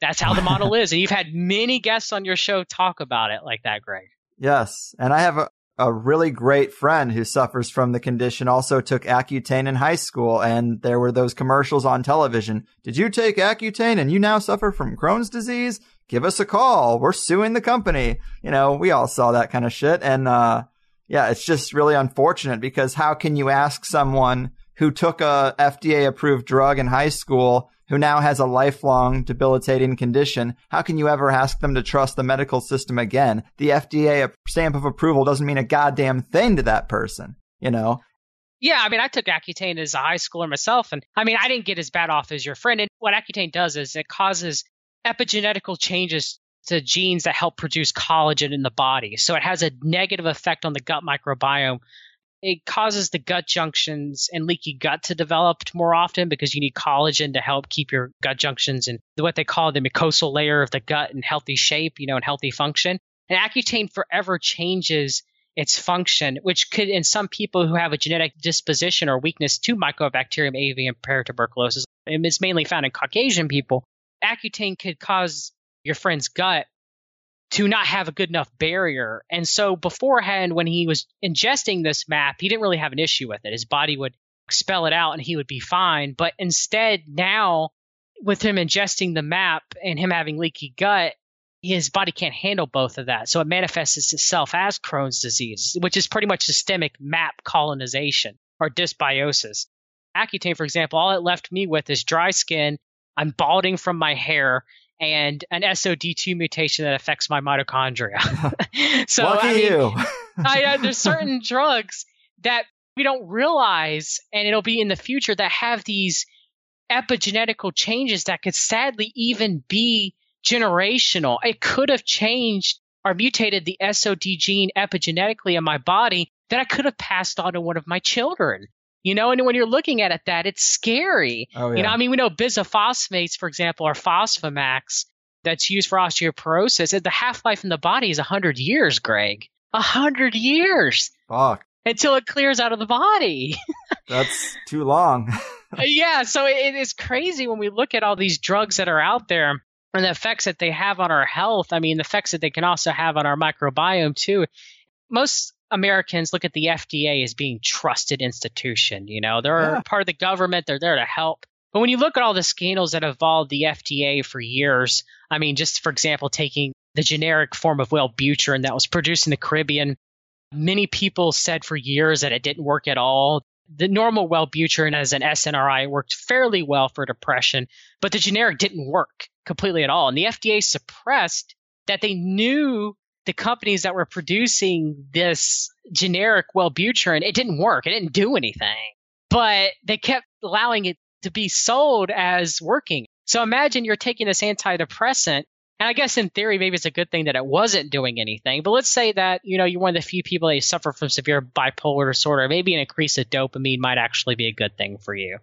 That's how the model [LAUGHS] is. And you've had many guests on your show talk about it like that, Greg. Yes, and I have a a really great friend who suffers from the condition also took Accutane in high school and there were those commercials on television. Did you take Accutane and you now suffer from Crohn's disease? Give us a call. We're suing the company. You know, we all saw that kind of shit. And, uh, yeah, it's just really unfortunate because how can you ask someone who took a FDA approved drug in high school who now has a lifelong debilitating condition, how can you ever ask them to trust the medical system again? The FDA stamp of approval doesn't mean a goddamn thing to that person, you know? Yeah, I mean, I took Accutane as a high schooler myself, and I mean, I didn't get as bad off as your friend. And what Accutane does is it causes epigenetical changes to genes that help produce collagen in the body. So it has a negative effect on the gut microbiome, it causes the gut junctions and leaky gut to develop more often because you need collagen to help keep your gut junctions and what they call the mucosal layer of the gut in healthy shape, you know, and healthy function. And Accutane forever changes its function, which could, in some people who have a genetic disposition or weakness to Mycobacterium avium paratuberculosis, and it's mainly found in Caucasian people, Accutane could cause your friend's gut to not have a good enough barrier. And so beforehand, when he was ingesting this map, he didn't really have an issue with it. His body would expel it out and he would be fine. But instead, now with him ingesting the map and him having leaky gut, his body can't handle both of that. So it manifests itself as Crohn's disease, which is pretty much systemic map colonization or dysbiosis. Accutane, for example, all it left me with is dry skin. I'm balding from my hair and an SOD2 mutation that affects my mitochondria. [LAUGHS] [LAUGHS] so Lucky I mean, you. [LAUGHS] I, uh, there's certain drugs that we don't realize, and it'll be in the future that have these epigenetical changes that could sadly even be generational. It could have changed or mutated the SOD gene epigenetically in my body that I could have passed on to one of my children. You know, and when you're looking at it, that it's scary. Oh, yeah. You know, I mean, we know bisophosphonates, for example, are Fosamax that's used for osteoporosis. The half life in the body is 100 years, Greg. 100 years. Fuck. Until it clears out of the body. [LAUGHS] that's too long. [LAUGHS] [LAUGHS] yeah, so it is crazy when we look at all these drugs that are out there and the effects that they have on our health. I mean, the effects that they can also have on our microbiome, too. Most Americans look at the FDA as being trusted institution. You know, they're yeah. part of the government. They're there to help. But when you look at all the scandals that have involved the FDA for years, I mean, just for example, taking the generic form of Wellbutrin that was produced in the Caribbean, many people said for years that it didn't work at all. The normal Wellbutrin as an SNRI worked fairly well for depression, but the generic didn't work completely at all. And the FDA suppressed that they knew the companies that were producing this generic Wellbutrin, it didn't work. It didn't do anything. But they kept allowing it to be sold as working. So imagine you're taking this antidepressant, and I guess in theory, maybe it's a good thing that it wasn't doing anything. But let's say that, you know, you're one of the few people that suffer from severe bipolar disorder. Maybe an increase of dopamine might actually be a good thing for you.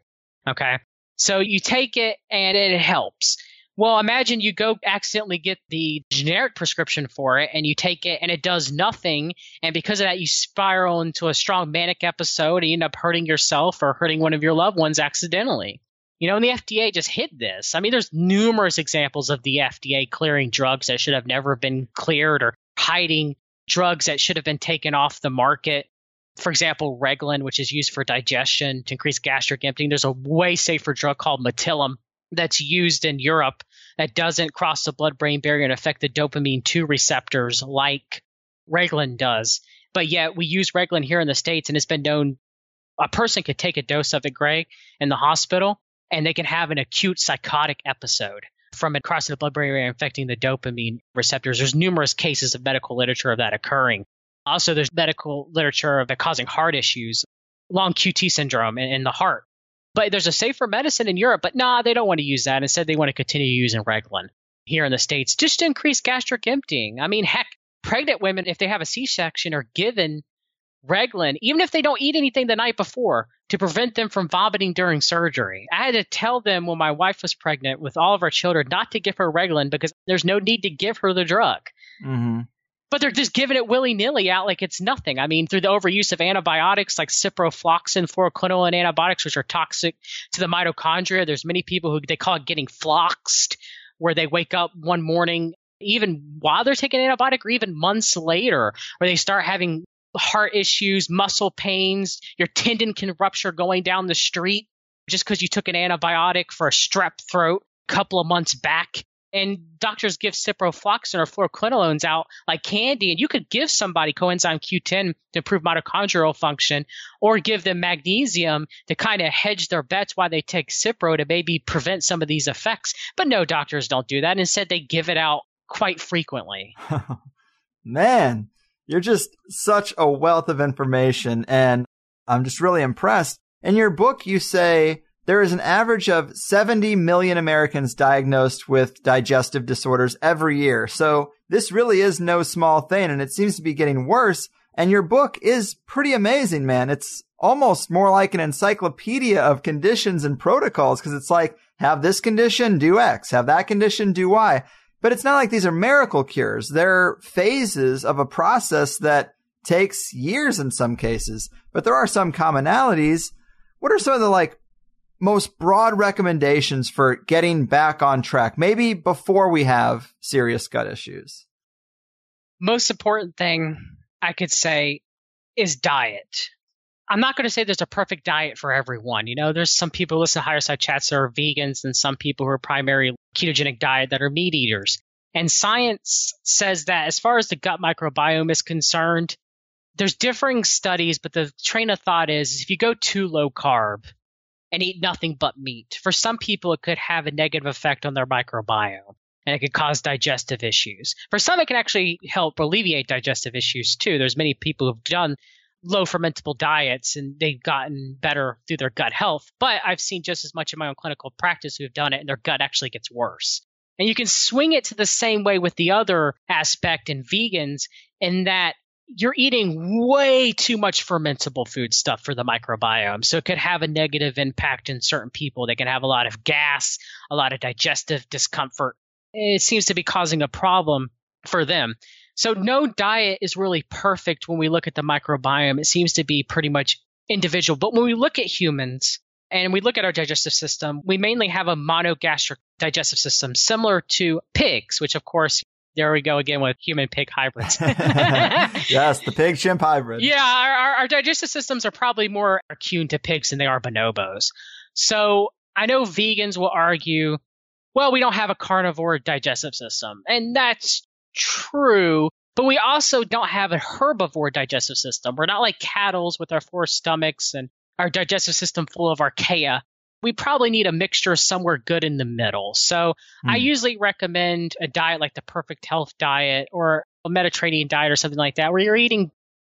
Okay. So you take it and it helps. Well, imagine you go accidentally get the generic prescription for it and you take it and it does nothing. And because of that, you spiral into a strong manic episode and you end up hurting yourself or hurting one of your loved ones accidentally. You know, and the FDA just hid this. I mean, there's numerous examples of the FDA clearing drugs that should have never been cleared or hiding drugs that should have been taken off the market. For example, Reglan, which is used for digestion to increase gastric emptying. There's a way safer drug called Motilium that's used in Europe that doesn't cross the blood brain barrier and affect the dopamine 2 receptors like Reglan does. But yet we use Reglan here in the States and it's been known a person could take a dose of it, Greg, in the hospital and they can have an acute psychotic episode from it crossing the blood brain barrier infecting the dopamine receptors. There's numerous cases of medical literature of that occurring. Also, there's medical literature of it causing heart issues, long QT syndrome in, in the heart but there's a safer medicine in Europe, but nah, they don't want to use that. Instead, they want to continue using Reglan here in the States just to increase gastric emptying. I mean, heck, pregnant women, if they have a C section, are given Reglan, even if they don't eat anything the night before, to prevent them from vomiting during surgery. I had to tell them when my wife was pregnant with all of our children not to give her Reglan because there's no need to give her the drug. Mm-hmm but they're just giving it willy nilly out like it's nothing. I mean, through the overuse of antibiotics like ciprofloxacin, fluoroquinolone antibiotics, which are toxic to the mitochondria. There's many people who they call it getting floxed, where they wake up one morning, even while they're taking an antibiotic, or even months later, where they start having heart issues, muscle pains, your tendon can rupture going down the street just because you took an antibiotic for a strep throat a couple of months back. And doctors give ciprofloxacin or fluoroquinolones out like candy, and you could give somebody coenzyme Q10 to improve mitochondrial function, or give them magnesium to kind of hedge their bets while they take Cipro to maybe prevent some of these effects. But no, doctors don't do that. Instead, they give it out quite frequently. [LAUGHS] Man, you're just such a wealth of information, and I'm just really impressed. In your book, you say there is an average of 70 million Americans diagnosed with digestive disorders every year. So this really is no small thing, and it seems to be getting worse. And your book is pretty amazing, man. It's almost more like an encyclopedia of conditions and protocols because it's like, have this condition, do X, have that condition, do Y. But it's not like these are miracle cures. They're phases of a process that takes years in some cases, but there are some commonalities. What are some of the like most broad recommendations for getting back on track, maybe before we have serious gut issues? Most important thing I could say is diet. I'm not going to say there's a perfect diet for everyone. You know, there's some people who listen to Higherside Chats that are vegans and some people who are primary ketogenic diet that are meat eaters. And science says that as far as the gut microbiome is concerned, there's differing studies, but the train of thought is if you go too low carb and eat nothing but meat, for some people it could have a negative effect on their microbiome and it could cause digestive issues. For some, it can actually help alleviate digestive issues too. There's many people who've done low fermentable diets and they've gotten better through their gut health. But I've seen just as much in my own clinical practice who've done it and their gut actually gets worse. And you can swing it to the same way with the other aspect in vegans in that you're eating way too much fermentable food stuff for the microbiome. So it could have a negative impact in certain people. They can have a lot of gas, a lot of digestive discomfort. It seems to be causing a problem for them. So no diet is really perfect when we look at the microbiome. It seems to be pretty much individual. But when we look at humans and we look at our digestive system, we mainly have a monogastric digestive system similar to pigs, which of course there we go again with human pig hybrids. [LAUGHS] [LAUGHS] yes, the pig chimp hybrid. Yeah, our, our, digestive systems are probably more attuned to pigs than they are bonobos. So I know vegans will argue, well, we don't have a carnivore digestive system. And that's true, but we also don't have a herbivore digestive system. We're not like cattle with our four stomachs and our digestive system full of archaea. We probably need a mixture somewhere good in the middle. So I hmm. usually recommend a diet like the Perfect Health diet or a Mediterranean diet or something like that, where you're eating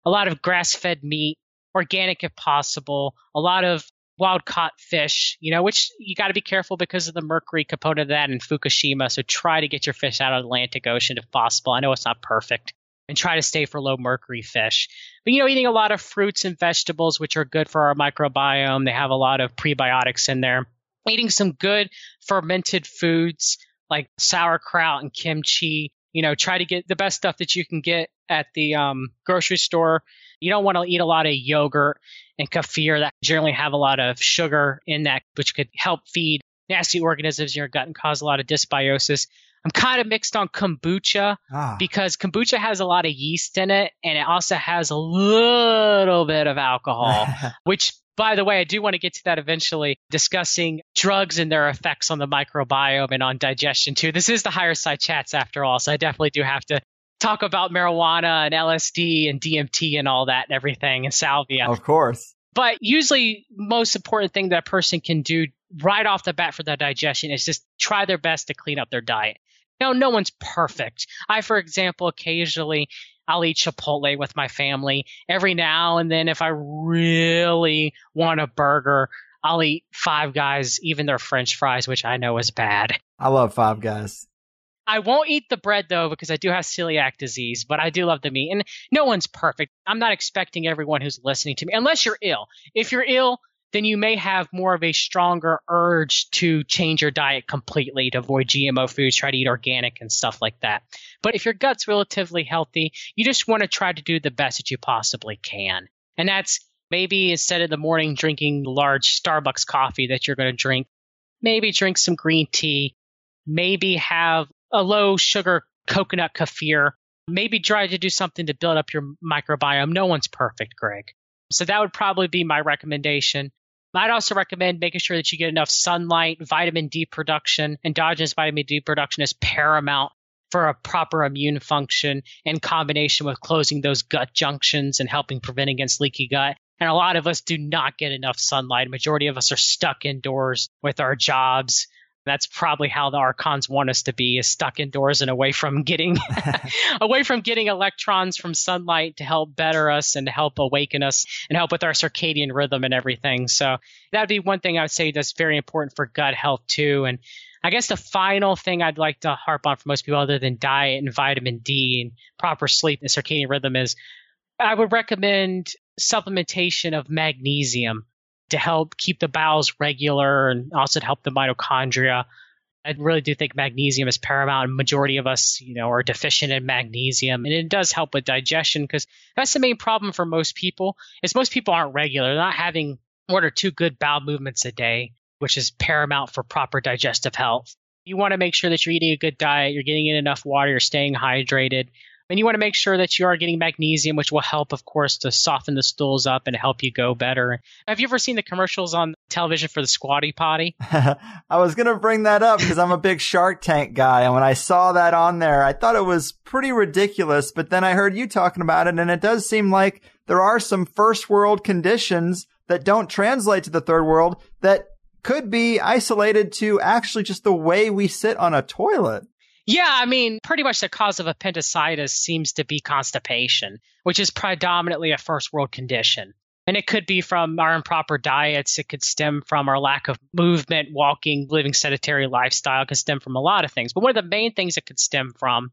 a lot of grass fed meat, organic if possible, a lot of wild caught fish, you know, which you got to be careful because of the mercury component of that in Fukushima. So try to get your fish out of the Atlantic Ocean if possible. I know it's not perfect. And try to stay for low mercury fish. But, you know, eating a lot of fruits and vegetables, which are good for our microbiome. They have a lot of prebiotics in there. Eating some good fermented foods like sauerkraut and kimchi. You know, try to get the best stuff that you can get at the um, grocery store. You don't want to eat a lot of yogurt and kefir that generally have a lot of sugar in that, which could help feed nasty organisms in your gut and cause a lot of dysbiosis. I'm kind of mixed on kombucha ah. because kombucha has a lot of yeast in it and it also has a little bit of alcohol, [LAUGHS] which by the way, I do want to get to that eventually, discussing drugs and their effects on the microbiome and on digestion too. This is the Higherside Chats after all, so I definitely do have to talk about marijuana and LSD and DMT and all that and everything and salvia. Of course. But usually, most important thing that a person can do right off the bat for their digestion is just try their best to clean up their diet. Now, no one's perfect. I, for example, occasionally I'll eat Chipotle with my family. Every now and then, if I really want a burger, I'll eat Five Guys, even their French fries, which I know is bad. I love Five Guys. I won't eat the bread though because I do have celiac disease, but I do love the meat. And no one's perfect. I'm not expecting everyone who's listening to me, unless you're ill. If you're ill, then you may have more of a stronger urge to change your diet completely to avoid GMO foods, try to eat organic and stuff like that. But if your gut's relatively healthy, you just want to try to do the best that you possibly can. And that's maybe instead of the morning drinking large Starbucks coffee that you're going to drink, maybe drink some green tea, maybe have a low sugar coconut kefir maybe try to do something to build up your microbiome. No one's perfect, Greg. So that would probably be my recommendation. I'd also recommend making sure that you get enough sunlight, vitamin D production. Endogenous vitamin D production is paramount for a proper immune function in combination with closing those gut junctions and helping prevent against leaky gut. And a lot of us do not get enough sunlight. Majority of us are stuck indoors with our jobs that's probably how the archons want us to be is stuck indoors and away from getting [LAUGHS] [LAUGHS] away from getting electrons from sunlight to help better us and to help awaken us and help with our circadian rhythm and everything. So that'd be one thing i would say that's very important for gut health too. And i guess the final thing i'd like to harp on for most people other than diet and vitamin d and proper sleep and circadian rhythm is i would recommend supplementation of magnesium to help keep the bowels regular and also to help the mitochondria. I really do think magnesium is paramount. Majority of us, you know, are deficient in magnesium, and it does help with digestion because that's the main problem for most people. Is most people aren't regular; They're not having one or two good bowel movements a day, which is paramount for proper digestive health. You want to make sure that you're eating a good diet, you're getting in enough water, you're staying hydrated, and you want to make sure that you are getting magnesium, which will help, of course, to soften the stools up and help you go better. Have you ever seen the commercials on television for the squatty potty? [LAUGHS] I was going to bring that up because I'm a big Shark Tank guy. And when I saw that on there, I thought it was pretty ridiculous. But then I heard you talking about it, and it does seem like there are some first world conditions that don't translate to the third world that could be isolated to actually just the way we sit on a toilet. Yeah, I mean, pretty much the cause of appendicitis seems to be constipation, which is predominantly a first world condition. And it could be from our improper diets. It could stem from our lack of movement, walking, living sedentary lifestyle. It could stem from a lot of things. But one of the main things it could stem from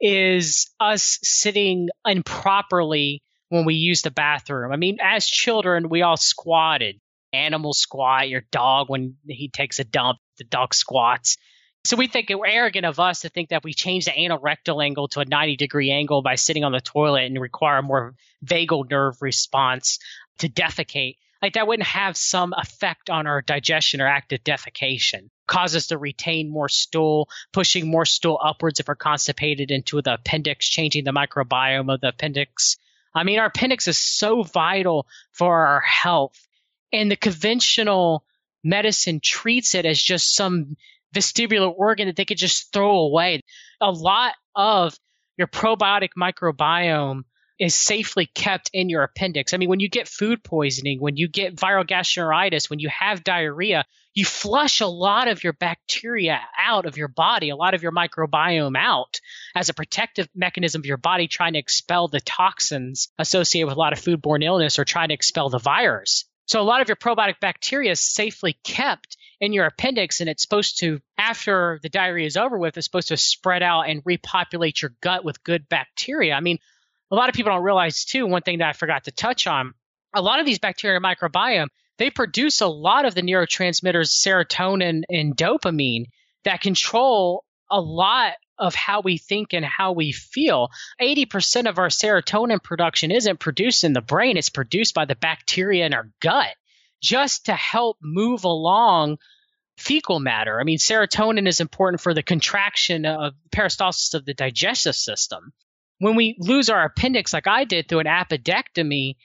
is us sitting improperly when we use the bathroom. I mean, as children, we all squatted. Animals squat, your dog, when he takes a dump, the dog squats. So we think we're arrogant of us to think that we change the anal rectal angle to a 90 degree angle by sitting on the toilet and require a more vagal nerve response to defecate. Like that wouldn't have some effect on our digestion or active defecation. Cause us to retain more stool, pushing more stool upwards if we're constipated into the appendix, changing the microbiome of the appendix. I mean, our appendix is so vital for our health. And the conventional medicine treats it as just some vestibular organ that they could just throw away. A lot of your probiotic microbiome is safely kept in your appendix. I mean, when you get food poisoning, when you get viral gastroenteritis, when you have diarrhea, you flush a lot of your bacteria out of your body, a lot of your microbiome out as a protective mechanism of your body trying to expel the toxins associated with a lot of foodborne illness or trying to expel the virus. So a lot of your probiotic bacteria is safely kept in your appendix and it's supposed to after the diarrhea is over with it's supposed to spread out and repopulate your gut with good bacteria. I mean a lot of people don't realize too one thing that i forgot to touch on a lot of these bacteria microbiome they produce a lot of the neurotransmitters serotonin and dopamine that control a lot of how we think and how we feel. 80% of our serotonin production isn't produced in the brain, it's produced by the bacteria in our gut just to help move along fecal matter. I mean, serotonin is important for the contraction of peristalsis of the digestive system. When we lose our appendix, like I did through an appendectomy,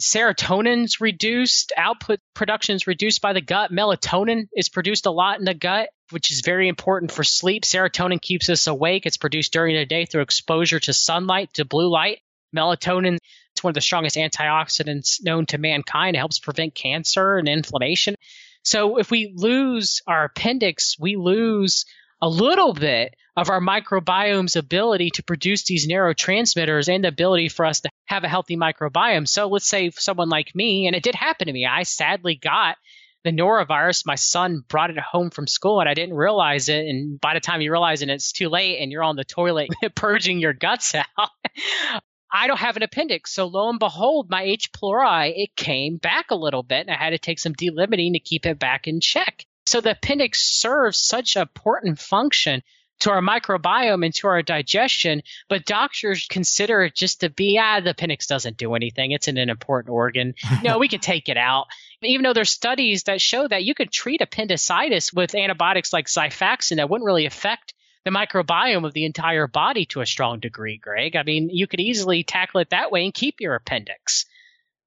serotonin's reduced, output production is reduced by the gut. Melatonin is produced a lot in the gut, which is very important for sleep. Serotonin keeps us awake. It's produced during the day through exposure to sunlight, to blue light. Melatonin is one of the strongest antioxidants known to mankind. It helps prevent cancer and inflammation. So if we lose our appendix, we lose a little bit of our microbiome's ability to produce these neurotransmitters and the ability for us to have a healthy microbiome. So let's say someone like me, and it did happen to me, I sadly got the norovirus. My son brought it home from school and I didn't realize it. And by the time you realize it, it's too late and you're on the toilet [LAUGHS] purging your guts out. [LAUGHS] I don't have an appendix. So lo and behold, my H. pylori, it came back a little bit and I had to take some delimiting to keep it back in check. So the appendix serves such an important function to our microbiome and to our digestion, but doctors consider it just to be, ah, the appendix doesn't do anything. It's an important organ. no, we can take it out. Even though there's studies that show that you could treat appendicitis with antibiotics like Xifaxan that wouldn't really affect the microbiome of the entire body to a strong degree, Greg. I mean, you could easily tackle it that way and keep your appendix.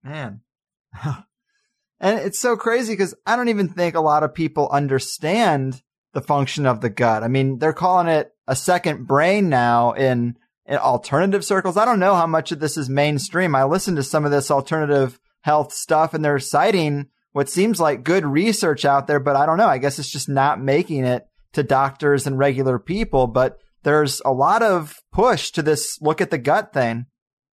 Man. [LAUGHS] and it's so crazy because I don't even think a lot of people understand the function of the gut. I mean, they're calling it a second brain now in, in alternative circles. I don't know how much of this is mainstream. I listened to some of this alternative health stuff and they're citing what seems like good research out there, but I don't know. I guess it's just not making it to doctors and regular people, but there's a lot of push to this look at the gut thing.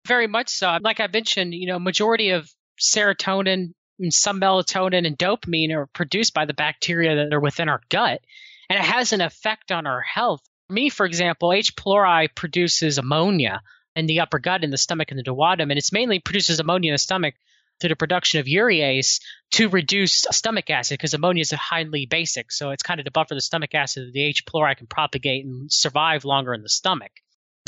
Very much so. Like I mentioned, you know, majority of serotonin and some melatonin and dopamine are produced by the bacteria that are within our gut, and it has an effect on our health. Me, for example, H. pylori produces ammonia in the upper gut, in the stomach, and the duodenum, and it's mainly produces ammonia in the stomach through the production of urease to reduce stomach acid because ammonia is highly basic. So it's kind of to buffer the stomach acid that the H. pylori can propagate and survive longer in the stomach.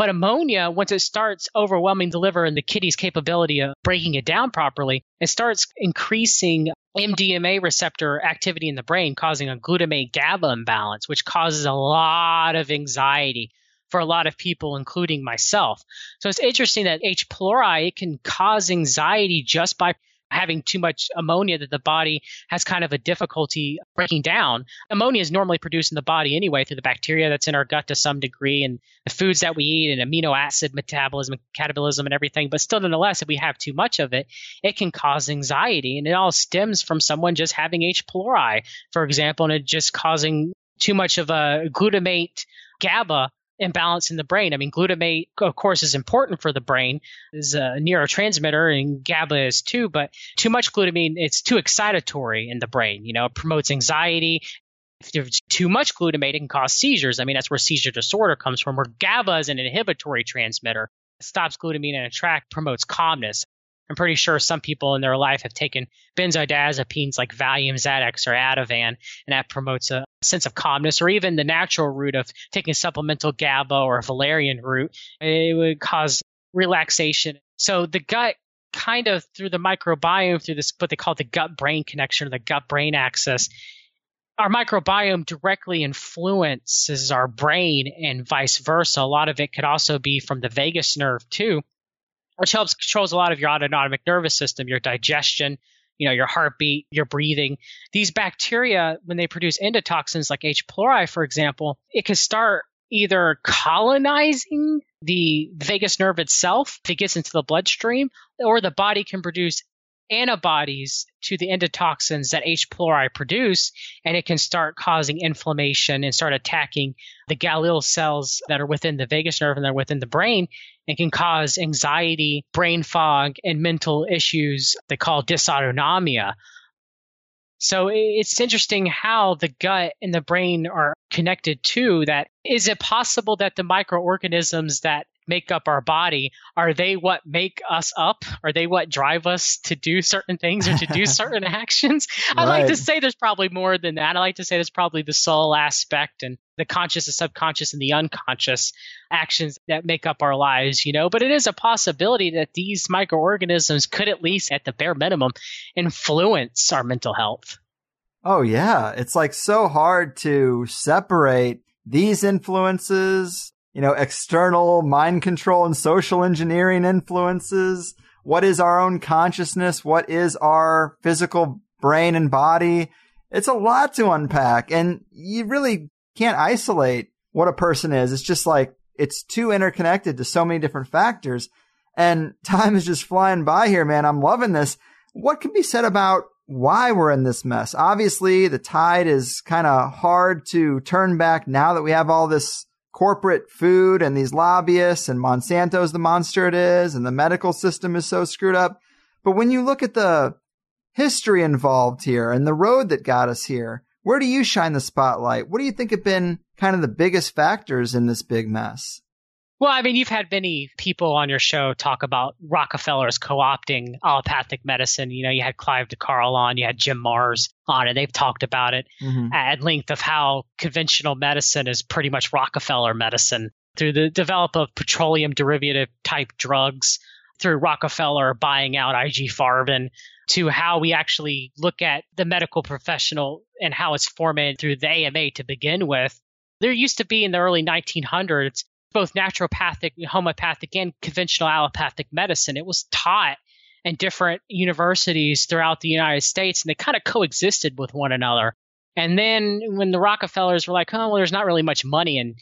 But ammonia, once it starts overwhelming the liver and the kidney's capability of breaking it down properly, it starts increasing NMDA receptor activity in the brain, causing a glutamate GABA imbalance, which causes a lot of anxiety for a lot of people, including myself. So it's interesting that H. pylori can cause anxiety just by having too much ammonia that the body has kind of a difficulty breaking down. Ammonia is normally produced in the body anyway through the bacteria that's in our gut to some degree and the foods that we eat and amino acid metabolism, and catabolism, and everything. But still, nonetheless, if we have too much of it, it can cause anxiety. And it all stems from someone just having H. pylori, for example, and it just causing too much of a glutamate GABA imbalance in the brain. I mean, glutamate, of course, is important for the brain, is a neurotransmitter, and GABA is too. But too much glutamine, it's too excitatory in the brain. You know, it promotes anxiety. If there's too much glutamate, it can cause seizures. I mean, that's where seizure disorder comes from. Where GABA is an inhibitory transmitter, it stops glutamine in a tract, promotes calmness. I'm pretty sure some people in their life have taken benzodiazepines like Valium, Xanax, or Ativan, and that promotes a sense of calmness, or even the natural route of taking supplemental GABA or valerian root. It would cause relaxation. So the gut kind of through the microbiome, through this what they call the gut brain connection or the gut brain axis, our microbiome directly influences our brain and vice versa. A lot of it could also be from the vagus nerve too which helps controls a lot of your autonomic nervous system, your digestion, you know, your heartbeat, your breathing. These bacteria, when they produce endotoxins like H. pylori, for example, it can start either colonizing the vagus nerve itself if it gets into the bloodstream, or the body can produce antibodies to the endotoxins that H. pylori produce, and it can start causing inflammation and start attacking the glial cells that are within the vagus nerve and that are within the brain, and can cause anxiety, brain fog, and mental issues they call dysautonomia. So it's interesting how the gut and the brain are connected too. That is it possible that the microorganisms that make up our body are they what make us up? Are they what drive us to do certain things or to do [LAUGHS] certain actions? I like to say there's probably more than that. I like to say there's probably the soul aspect and the conscious the subconscious and the unconscious actions that make up our lives you know? But it is a possibility that these microorganisms could at least at the bare minimum influence our mental health. Oh yeah. It's like so hard to separate these influences you know, external mind control and social engineering influences. What is our own consciousness? What is our physical brain and body? It's a lot to unpack and you really can't isolate what a person is. It's just like, it's too interconnected to so many different factors and [LAUGHS] time is just flying by here, man. I'm loving this. What can be said about why we're in this mess? Obviously, the tide is kind of hard to turn back now that we have all this corporate food and these lobbyists and Monsanto's the monster it is and the medical system is so screwed up. But when you look at the history involved here and the road that got us here, where do you shine the spotlight? What do you think have been kind of the biggest factors in this big mess? Well, I mean, you've had many people on your show talk about Rockefeller's co-opting allopathic medicine. You know, you had Clive de Carle on, you had Jim Marrs on, and they've talked about it mm-hmm. at length of how conventional medicine is pretty much Rockefeller medicine through the development of petroleum derivative type drugs, through Rockefeller buying out IG Farben, to how we actually look at the medical professional and how it's formatted through the AMA to begin with There used to be in the early 1900s both naturopathic, homeopathic, and conventional allopathic medicine. It was taught in different universities throughout the United States, and they kind of coexisted with one another. And then when the Rockefellers were like, oh, well, there's not really much money in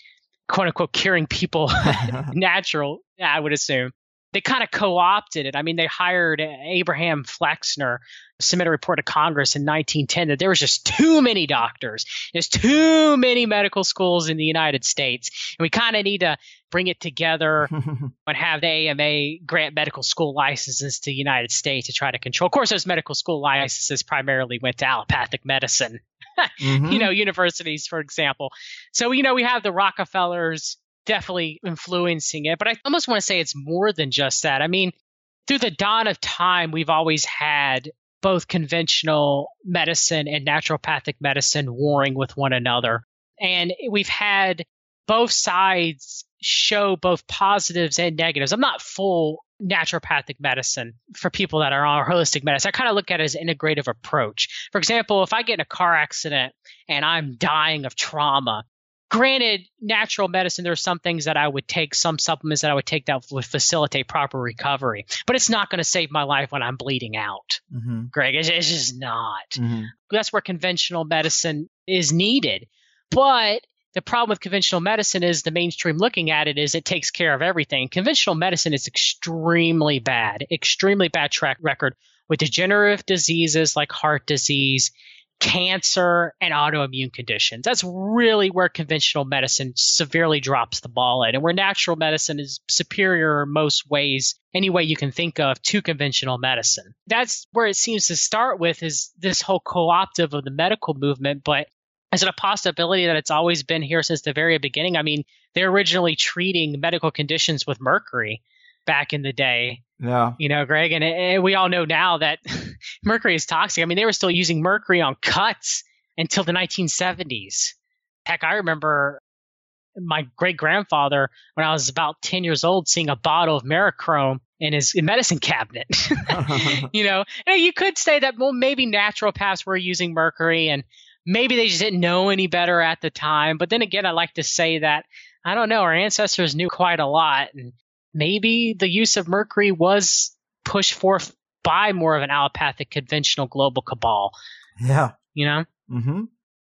quote unquote curing people [LAUGHS] [LAUGHS] natural, I would assume. They kind of co opted it. I mean, they hired Abraham Flexner, submit a report to Congress in 1910 that there was just too many doctors. There's too many medical schools in the United States. And we kind of need to bring it together [LAUGHS] and have the AMA grant medical school licenses to the United States to try to control. Of course, those medical school licenses primarily went to allopathic medicine [LAUGHS] mm-hmm. you know, universities, for example. So, you know, we have the Rockefellers definitely influencing it, but I almost want to say it's more than just that. I mean, through the dawn of time, we've always had both conventional medicine and naturopathic medicine warring with one another. And we've had both sides show both positives and negatives. I'm not full naturopathic medicine for people that are on holistic medicine. I kind of look at it as an integrative approach. For example, if I get in a car accident and I'm dying of trauma, granted, natural medicine, there are some things that I would take, some supplements that I would take that would facilitate proper recovery, but it's not going to save my life when I'm bleeding out. Mm-hmm. Greg, it's, it's, just not. Mm-hmm. That's where conventional medicine is needed. But the problem with conventional medicine is the mainstream looking at it is it takes care of everything. Conventional medicine is extremely bad, extremely bad track record with degenerative diseases like heart disease, cancer, and autoimmune conditions. That's really where conventional medicine severely drops the ball and where natural medicine is superior in most ways, any way you can think of, to conventional medicine. That's where it seems to start with is this whole co-optive of the medical movement, but is it a possibility that it's always been here since the very beginning? I mean, they're originally treating medical conditions with mercury back in the day. Yeah. You know, Greg, and, and we all know now that [LAUGHS] mercury is toxic. I mean, they were still using mercury on cuts until the 1970s. Heck, I remember my great grandfather when I was about 10 years old seeing a bottle of mercurochrome in his medicine cabinet. [LAUGHS] [LAUGHS] you know, and you could say that well maybe naturopaths were using mercury and maybe they just didn't know any better at the time. But then again, I like to say that I don't know, our ancestors knew quite a lot, and maybe the use of mercury was pushed forth by more of an allopathic conventional global cabal. Yeah. You know? Mm-hmm.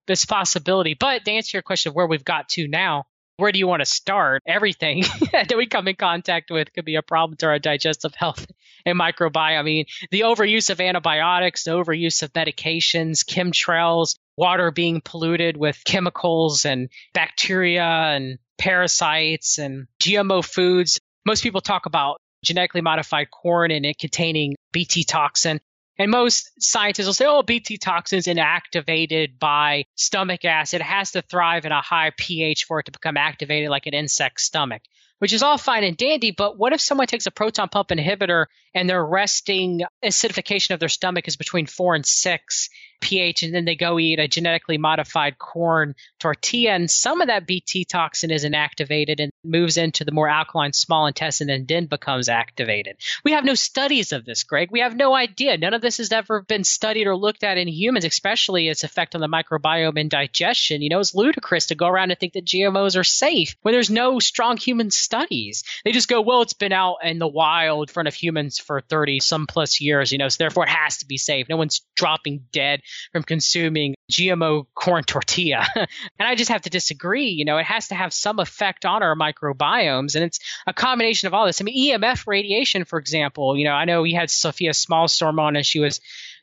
This possibility. But to answer your question of where we've got to now, where do you want to start? Everything [LAUGHS] that we come in contact with could be a problem to our digestive health [LAUGHS] and microbiome. I mean, the overuse of antibiotics, the overuse of medications, chemtrails, water being polluted with chemicals and bacteria and parasites and GMO foods. Most people talk about genetically modified corn and it containing BT toxin. And most scientists will say, oh, BT toxin is inactivated by stomach acid. It has to thrive in a high pH for it to become activated like an insect stomach, which is all fine and dandy. But what if someone takes a proton pump inhibitor and their resting acidification of their stomach is between four and six pH, and then they go eat a genetically modified corn tortilla, and some of that BT toxin is inactivated and moves into the more alkaline small intestine and then becomes activated. We have no studies of this, Greg. We have no idea. None of this has ever been studied or looked at in humans, especially its effect on the microbiome and digestion. You know, it's ludicrous to go around and think that GMOs are safe when there's no strong human studies. They just go, well, it's been out in the wild in front of humans for 30 some plus years, you know, so therefore it has to be safe. No one's dropping dead from consuming GMO corn tortilla. [LAUGHS] and I just have to disagree. You know, it has to have some effect on our microbiomes. And it's a combination of all this. I mean, EMF radiation, for example, you know, I know we had Sophia Smallstorm on and she was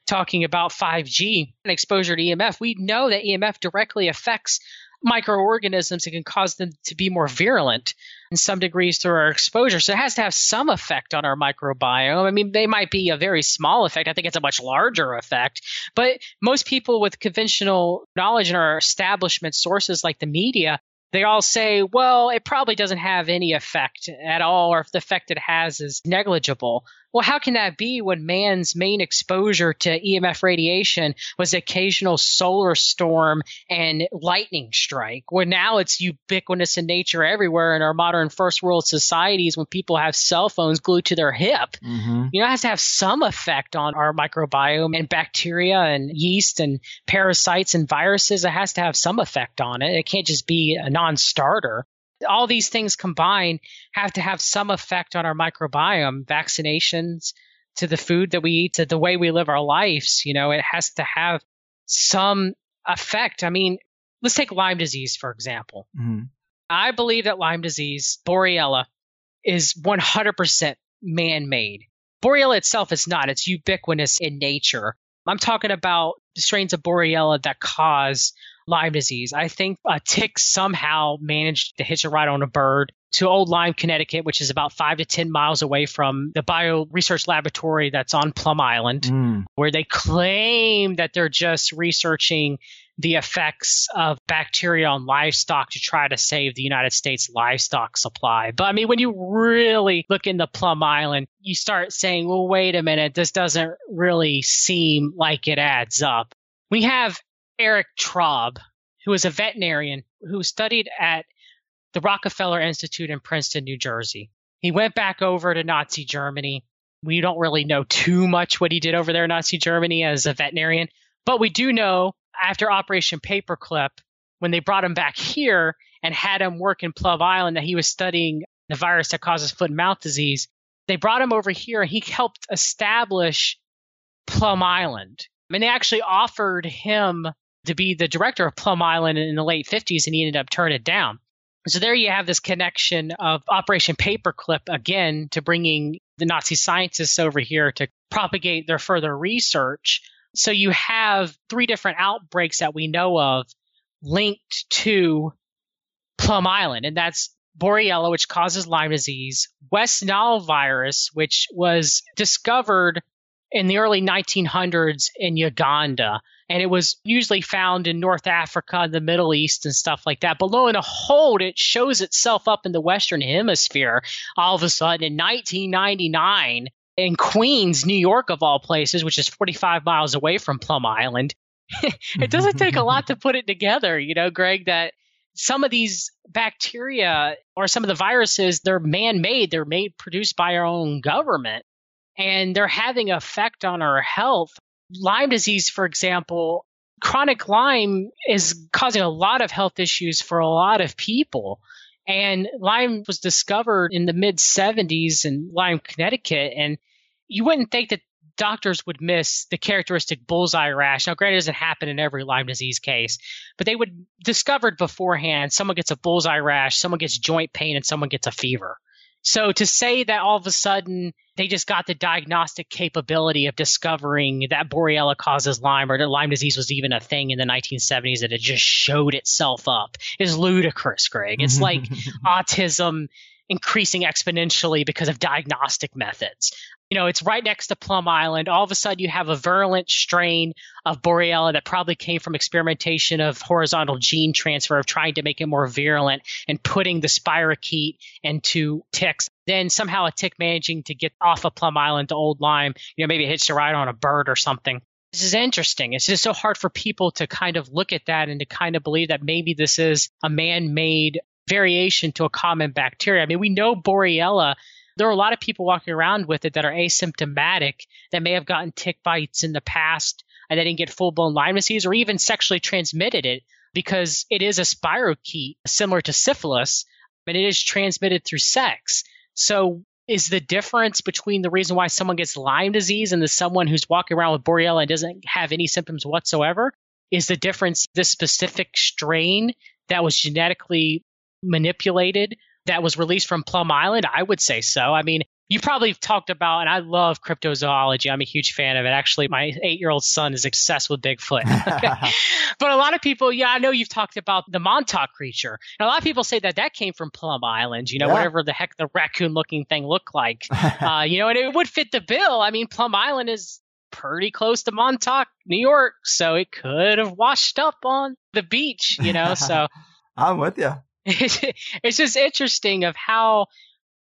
talking about 5G and exposure to EMF. We know that EMF directly affects microorganisms and can cause them to be more virulent in some degrees through our exposure. So it has to have some effect on our microbiome. I mean, they might be a very small effect. I think it's a much larger effect. But most people with conventional knowledge in our establishment sources like the media they all say, well, it probably doesn't have any effect at all, or if the effect it has is negligible. Well, how can that be when man's main exposure to EMF radiation was occasional solar storm and lightning strike? Where now it's ubiquitous in nature everywhere in our modern first world societies when people have cell phones glued to their hip. Mm-hmm. You know, it has to have some effect on our microbiome and bacteria and yeast and parasites and viruses. It has to have some effect on it. It can't just be a non starter all these things combined have to have some effect on our microbiome, vaccinations to the food that we eat, to the way we live our lives. You know, it has to have some effect. I mean, let's take Lyme disease, for example. Mm-hmm. I believe that Lyme disease, Borrelia, is 100% man made. Borrelia itself is not, it's ubiquitous in nature. I'm talking about strains of Borrelia that cause Lyme disease. I think a tick somehow managed to hitch a ride on a bird to Old Lyme, Connecticut, which is about five to 10 miles away from the bio research laboratory that's on Plum Island, Mm. where they claim that they're just researching the effects of bacteria on livestock to try to save the United States livestock supply. But I mean, when you really look into Plum Island, you start saying, well, wait a minute, this doesn't really seem like it adds up. We have Eric Traub, who is a veterinarian who studied at the Rockefeller Institute in Princeton, New Jersey. He went back over to Nazi Germany. We don't really know too much what he did over there in Nazi Germany as a veterinarian, but we do know after Operation Paperclip, when they brought him back here and had him work in Plum Island, that he was studying the virus that causes foot and mouth disease. They brought him over here and he helped establish Plum Island. I mean, they actually offered him to be the director of Plum Island in the late 50s, and he ended up turning it down. So there you have this connection of Operation Paperclip again to bringing the Nazi scientists over here to propagate their further research. So you have three different outbreaks that we know of linked to Plum Island, and that's Borrelia, which causes Lyme disease, West Nile virus, which was discovered in the early 1900s in Uganda. And it was usually found in North Africa, the Middle East, and stuff like that. But lo and behold, it shows itself up in the Western Hemisphere all of a sudden in 1999 in Queens, New York, of all places, which is 45 miles away from Plum Island. [LAUGHS] it doesn't take a lot to put it together, you know, Greg, that some of these bacteria or some of the viruses, they're man made, they're made produced by our own government, and they're having effect on our health. Lyme disease, for example, chronic Lyme is causing a lot of health issues for a lot of people. And Lyme was discovered in the mid 70s in Lyme, Connecticut. And you wouldn't think that doctors would miss the characteristic bullseye rash. Now, granted, it doesn't happen in every Lyme disease case, but they would discovered beforehand someone gets a bullseye rash, someone gets joint pain, and someone gets a fever. So to say that all of a sudden they just got the diagnostic capability of discovering that Borrelia causes Lyme or that Lyme disease was even a thing in the 1970s that it just showed itself up is ludicrous, Greg. It's like [LAUGHS] autism increasing exponentially because of diagnostic methods. You know, it's right next to Plum Island. All of a sudden, you have a virulent strain of Borrelia that probably came from experimentation of horizontal gene transfer of trying to make it more virulent and putting the spirochete into ticks. Then somehow a tick managing to get off of Plum Island to Old Lyme, you know, maybe it hitched a ride on a bird or something. This is interesting. It's just so hard for people to kind of look at that and to kind of believe that maybe this is a man made variation to a common bacteria. I mean, we know Borrelia there are a lot of people walking around with it that are asymptomatic that may have gotten tick bites in the past and they didn't get full blown Lyme disease or even sexually transmitted it because it is a spirochete similar to syphilis and it is transmitted through sex. So is the difference between the reason why someone gets Lyme disease and the someone who's walking around with Borrelia and doesn't have any symptoms whatsoever? Is the difference this specific strain that was genetically manipulated that was released from Plum Island? I would say so. I mean, you probably talked about, and I love cryptozoology. I'm a huge fan of it. Actually, my eight year old son is obsessed with Bigfoot. [LAUGHS] [LAUGHS] but a lot of people, yeah, I know you've talked about the Montauk creature. And a lot of people say that that came from Plum Island, you know, Yeah. whatever the heck the raccoon looking thing looked like. [LAUGHS] uh, you know, and it would fit the bill. I mean, Plum Island is pretty close to Montauk, New York. So it could have washed up on the beach, you know, so. I'm with you. [LAUGHS] it's just interesting of how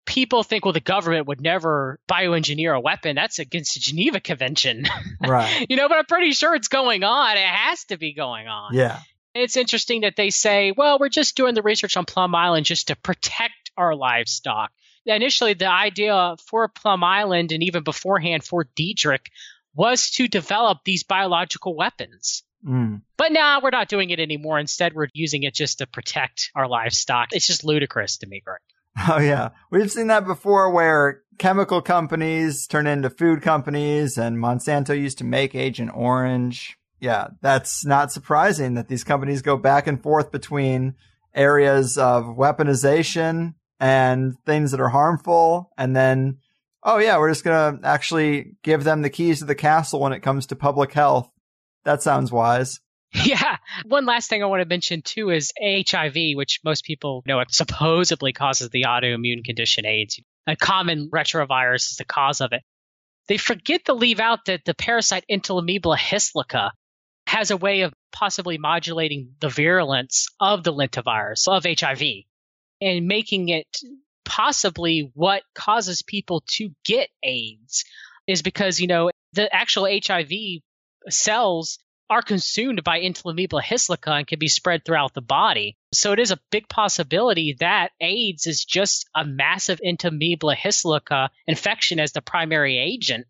people think, well, the government would never bioengineer a weapon. That's against the Geneva Convention. [LAUGHS] Right. you know, but I'm pretty sure it's going on. It has to be going on. Yeah. It's interesting that they say, well, we're just doing the research on Plum Island just to protect our livestock. Initially, the idea for Plum Island and even beforehand for Detrick was to develop these biological weapons. Mm. But now we're not doing it anymore. Instead, we're using it just to protect our livestock. It's just ludicrous to me, Greg. [LAUGHS] Oh yeah. We've seen that before where chemical companies turn into food companies and Monsanto used to make Agent Orange. Yeah, that's not surprising that these companies go back and forth between areas of weaponization and things that are harmful and then oh yeah, we're just going to actually give them the keys to the castle when it comes to public health. That sounds wise. [LAUGHS] Yeah. One last thing I want to mention too is HIV, which most people know it supposedly causes the autoimmune condition AIDS. A common retrovirus is the cause of it. They forget to leave out that the parasite Entamoeba histolytica has a way of possibly modulating the virulence of the lentivirus, of HIV, and making it possibly what causes people to get AIDS is because, you know, the actual HIV cells are consumed by Entamoeba histolytica and can be spread throughout the body. So it is a big possibility that AIDS is just a massive Entamoeba histolytica infection as the primary agent.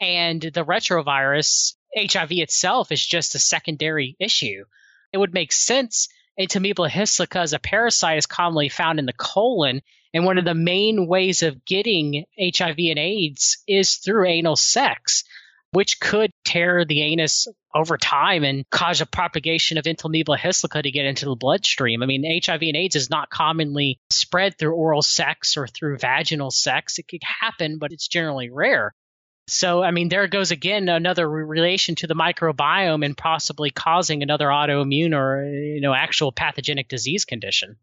And the retrovirus, HIV itself, is just a secondary issue. It would make sense. Entamoeba histolytica as a parasite is commonly found in the colon. And one of the main ways of getting HIV and AIDS is through anal sex which could tear the anus over time and cause a propagation of Entamoeba histolytica to get into the bloodstream. I mean, HIV and AIDS is not commonly spread through oral sex or through vaginal sex. It could happen, but it's generally rare. So, I mean, there goes again another relation to the microbiome and possibly causing another autoimmune or, you know, actual pathogenic disease condition.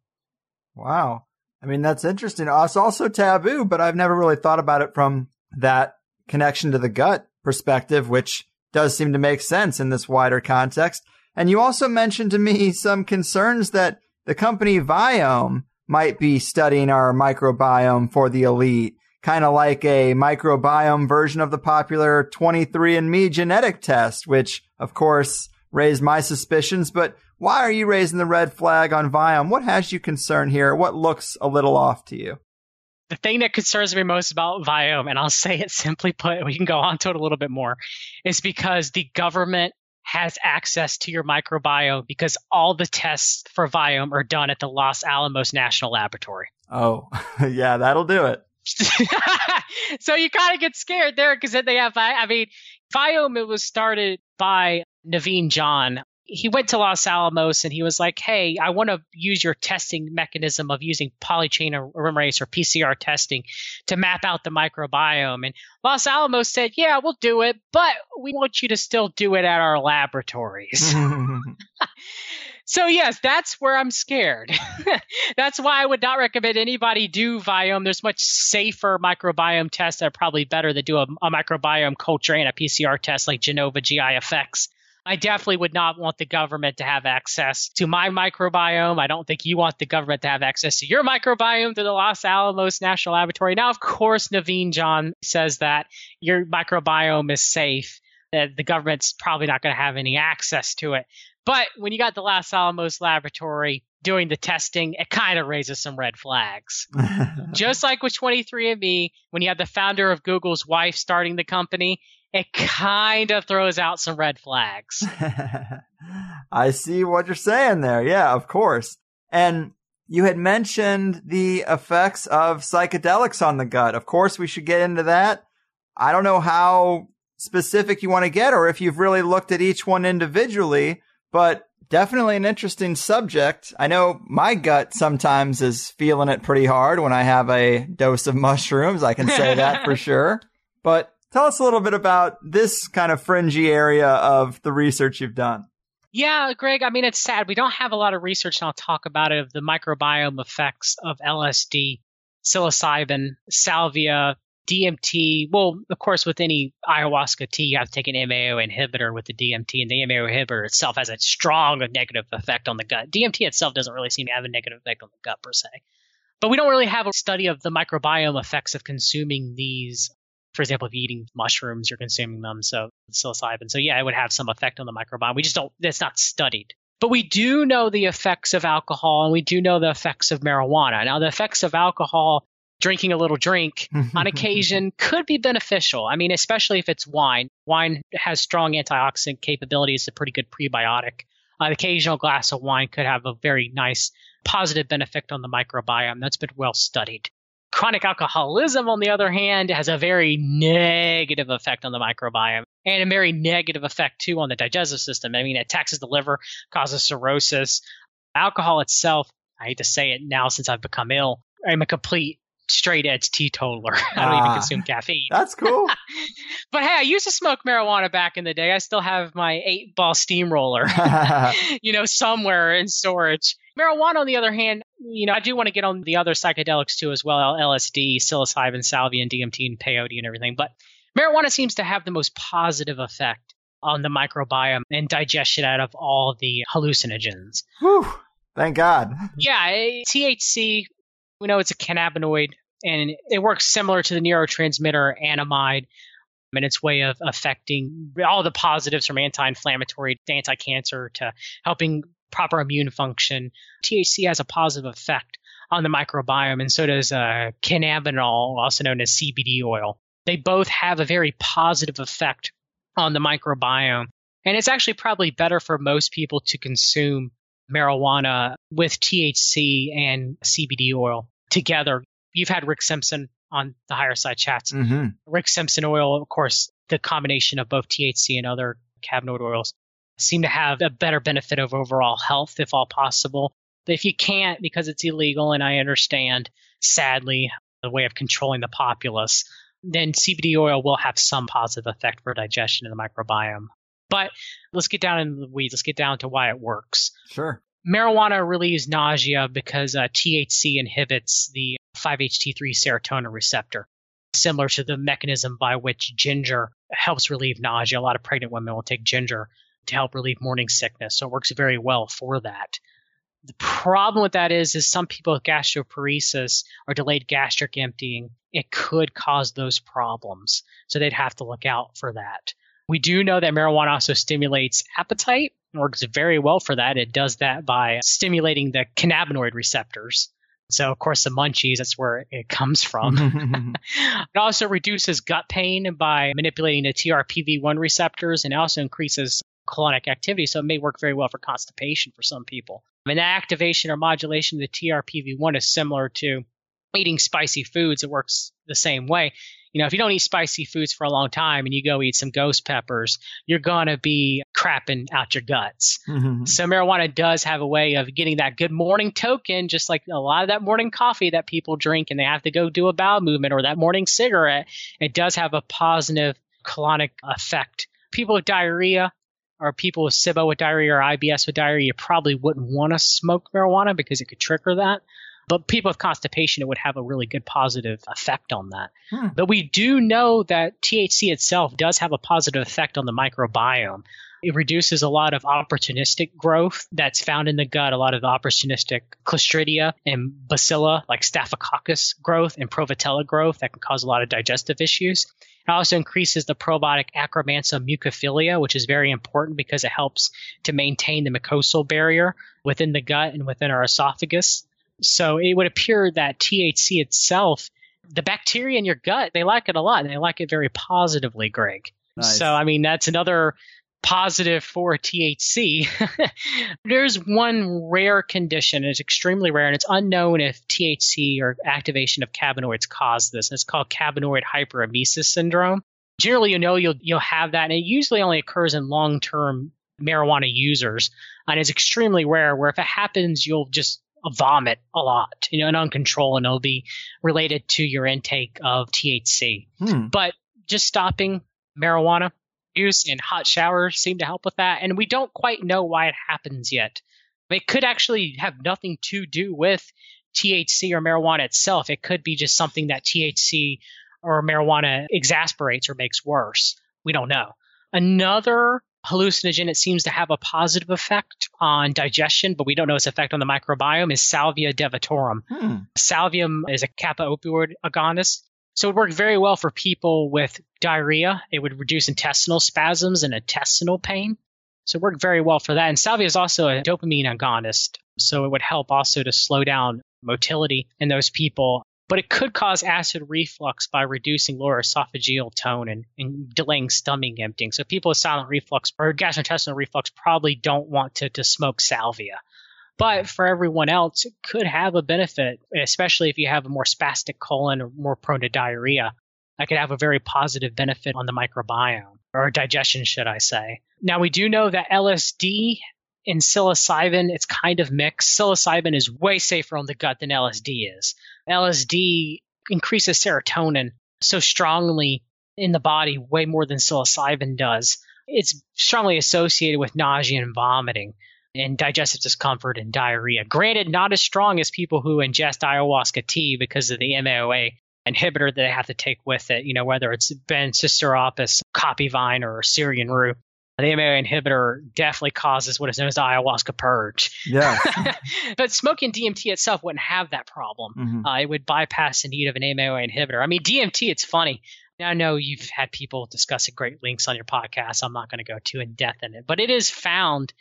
Wow. I mean, that's interesting. It's also taboo, but I've never really thought about it from that connection to the gut perspective, which does seem to make sense in this wider context. And you also mentioned to me [LAUGHS] some concerns that the company Viome might be studying our microbiome for the elite, kind of like a microbiome version of the popular 23andMe genetic test, which of course raised my suspicions. But why are you raising the red flag on Viome? What has you concerned here? What looks a little off to you? The thing that concerns me most about Viome, and I'll say it simply put, we can go on to it a little bit more, is because the government has access to your microbiome because all the tests for Viome are done at the Los Alamos National Laboratory. Oh, [LAUGHS] yeah, that'll do it. [LAUGHS] so you kind of get scared there because then they have, I mean, Viome, it was started by Naveen Jain, he went to Los Alamos and he was like, "Hey, I want to use your testing mechanism of using polychain polymerase or PCR testing to map out the microbiome." And Los Alamos said, "Yeah, we'll do it, but we want you to still do it at our laboratories." [LAUGHS] so yes, that's where I'm scared. [LAUGHS] that's why I would not recommend anybody do Viome. There's much safer microbiome tests that are probably better than do a, a microbiome culture and a PCR test like Genova GI GIFX. I definitely would not want the government to have access to my microbiome. I don't think you want the government to have access to your microbiome through the Los Alamos National Laboratory. Now, of course, Naveen Jain says that your microbiome is safe, that the government's probably not going to have any access to it. But when you got the Los Alamos Laboratory doing the testing, it kind of raises some red flags. [LAUGHS] Just like with 23andMe, when you had the founder of Google's wife starting the company, it kind of throws out some red flags. [LAUGHS] I see what you're saying there. Yeah, of course. And you had mentioned the effects of psychedelics on the gut. Of course, we should get into that. I don't know how specific you want to get or if you've really looked at each one individually, but definitely an interesting subject. I know my gut sometimes is feeling it pretty hard when I have a dose of [LAUGHS] mushrooms. I can say that for [LAUGHS] sure. But Tell us a little bit about this kind of fringy area of the research you've done. Yeah, Greg, I mean, it's sad. We don't have a lot of research, and I'll talk about it, of the microbiome effects of LSD, psilocybin, salvia, DMT, well, of course, with any ayahuasca tea, you have to take an MAO inhibitor with the DMT, and the MAO inhibitor itself has a strong negative effect on the gut. DMT itself doesn't really seem to have a negative effect on the gut per se. But we don't really have a study of the microbiome effects of consuming these. For example, if you're eating mushrooms, you're consuming them, so psilocybin. So yeah, it would have some effect on the microbiome. We just don't. It's not studied. But we do know the effects of alcohol, and we do know the effects of marijuana. Now, the effects of alcohol drinking a little drink on [LAUGHS] occasion could be beneficial. I mean, especially if it's wine. Wine has strong antioxidant capabilities, a pretty good prebiotic. An occasional glass of wine could have a very nice positive benefit on the microbiome. That's been well studied. Chronic alcoholism, on the other hand, has a very negative effect on the microbiome and a very negative effect too on the digestive system. I mean, it taxes the liver, causes cirrhosis. Alcohol itself, I hate to say it now since I've become ill, I'm a complete straight edge teetotaler. [LAUGHS] I don't even Ah. consume caffeine. That's cool. [LAUGHS] But hey, I used to smoke marijuana back in the day. I still have my eight ball steamroller, [LAUGHS] you know, somewhere in storage. Marijuana, on the other hand, you know, I do want to get on the other psychedelics too as well LSD, psilocybin, salvia, and DMT, and peyote, and everything. But marijuana seems to have the most positive effect on the microbiome and digestion out of all the hallucinogens. Whew. Thank God. [LAUGHS] Yeah, eh, THC, we know it's a cannabinoid and it works similar to the neurotransmitter anandamide in its way of affecting all the positives from anti-inflammatory to anti-cancer to helping proper immune function. THC has a positive effect on the microbiome, and so does uh, cannabinol, also known as CBD oil. They both have a very positive effect on the microbiome, and it's actually probably better for most people to consume marijuana with THC and CBD oil together. You've had Rick Simpson on the Higherside Chats. hmm Rick Simpson oil, of course, the combination of both THC and other cannabinoid oils seem to have a better benefit of overall health if all possible. But if you can't because it's illegal, and I understand, sadly, the way of controlling the populace, then CBD oil will have some positive effect for digestion and the microbiome. But let's get down in the weeds. Let's get down to why it works Sure. marijuana relieves nausea because uh, THC inhibits the 5-HT3 serotonin receptor, similar to the mechanism by which ginger helps relieve nausea. A lot of pregnant women will take ginger to help relieve morning sickness, so it works very well for that. The problem with that is, is some people with gastroparesis or delayed gastric emptying, it could cause those problems. So they'd have to look out for that. We do know that marijuana also stimulates appetite, works very well for that. It does that by stimulating the cannabinoid receptors. So, of course, the munchies, that's where it comes from. [LAUGHS] [LAUGHS] it also reduces gut pain by manipulating the TRPV1 receptors and also increases colonic activity. So, it may work very well for constipation for some people. I mean, the activation or modulation of the TRPV1 is similar to eating spicy foods. It works the same way. You know, if you don't eat spicy foods for a long time and you go eat some ghost peppers, you're going to be crapping out your guts. Mhm. So marijuana does have a way of getting that good morning token, just like a lot of that morning coffee that people drink and they have to go do a bowel movement or that morning cigarette. It does have a positive colonic effect. People with diarrhea or people with SIBO with diarrhea or IBS with diarrhea, you probably wouldn't want to smoke marijuana because it could trigger that. But people with constipation, it would have a really good positive effect on that. Hmm. But we do know that THC itself does have a positive effect on the microbiome. It reduces a lot of opportunistic growth that's found in the gut, a lot of opportunistic Clostridia and Bacilla, like Staphylococcus growth and Prevotella growth that can cause a lot of digestive issues. It also increases the probiotic Akkermansia muciniphila, which is very important because it helps to maintain the mucosal barrier within the gut and within our esophagus. So it would appear that THC itself, the bacteria in your gut, they like it a lot and they like it very positively, Greg. Nice. So, I mean, that's another positive for THC. [LAUGHS] There's one rare condition, and it's extremely rare, and it's unknown if THC or activation of cannabinoids cause this. And it's called cannabinoid hyperemesis syndrome. Generally, you know you'll you'll have that, and it usually only occurs in long-term marijuana users, and it's extremely rare. Where if it happens, you'll just vomit a lot, you know, and uncontrolled, and it'll be related to your intake of THC. Hmm. But just stopping marijuana use and hot showers seem to help with that. And we don't quite know why it happens yet. It could actually have nothing to do with THC or marijuana itself. It could be just something that THC or marijuana exasperates or makes worse. We don't know. Another hallucinogen that seems to have a positive effect on digestion, but we don't know its effect on the microbiome, is Salvia divinorum. Hmm. Salvium is a kappa opioid agonist. So it worked very well for people with diarrhea. It would reduce intestinal spasms and intestinal pain. So it worked very well for that. And salvia is also a dopamine agonist. So it would help also to slow down motility in those people. But it could cause acid reflux by reducing lower esophageal tone and, and delaying stomach emptying. So people with silent reflux or gastrointestinal reflux probably don't want to, to smoke salvia. But for everyone else, it could have a benefit, especially if you have a more spastic colon or more prone to diarrhea. That could have a very positive benefit on the microbiome or digestion, should I say. Now, we do know that LSD and psilocybin, it's kind of mixed. Psilocybin is way safer on the gut than LSD is. LSD increases serotonin so strongly in the body, way more than psilocybin does. It's strongly associated with nausea and vomiting and digestive discomfort and diarrhea. Granted, not as strong as people who ingest ayahuasca tea because of the MAOA inhibitor that they have to take with it, you know, whether it's Benztropis, Copivine, or Syrian rue. The MAOA inhibitor definitely causes what is known as the ayahuasca purge. Yeah. [LAUGHS] but smoking DMT itself wouldn't have that problem. Mhm. Uh, it would bypass the need of an MAOA inhibitor. I mean, DMT, it's funny. Now, I know you've had people discuss at great links on your podcast. I'm not going to go too in depth in it, but it is found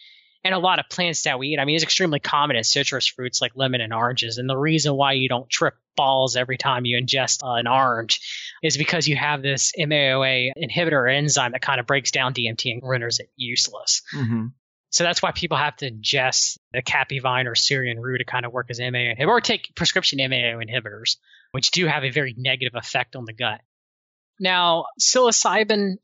in a lot of plants that we eat. I mean, it's extremely common in citrus fruits like lemon and oranges. And the reason why you don't trip balls every time you ingest uh, an orange is because you have this MAOA inhibitor enzyme that kind of breaks down DMT and renders it useless. Mhm. So that's why people have to ingest the Capivine or Syrian rue to kind of work as MAO inhibitor or take prescription MAO inhibitors, which do have a very negative effect on the gut. Now, psilocybin,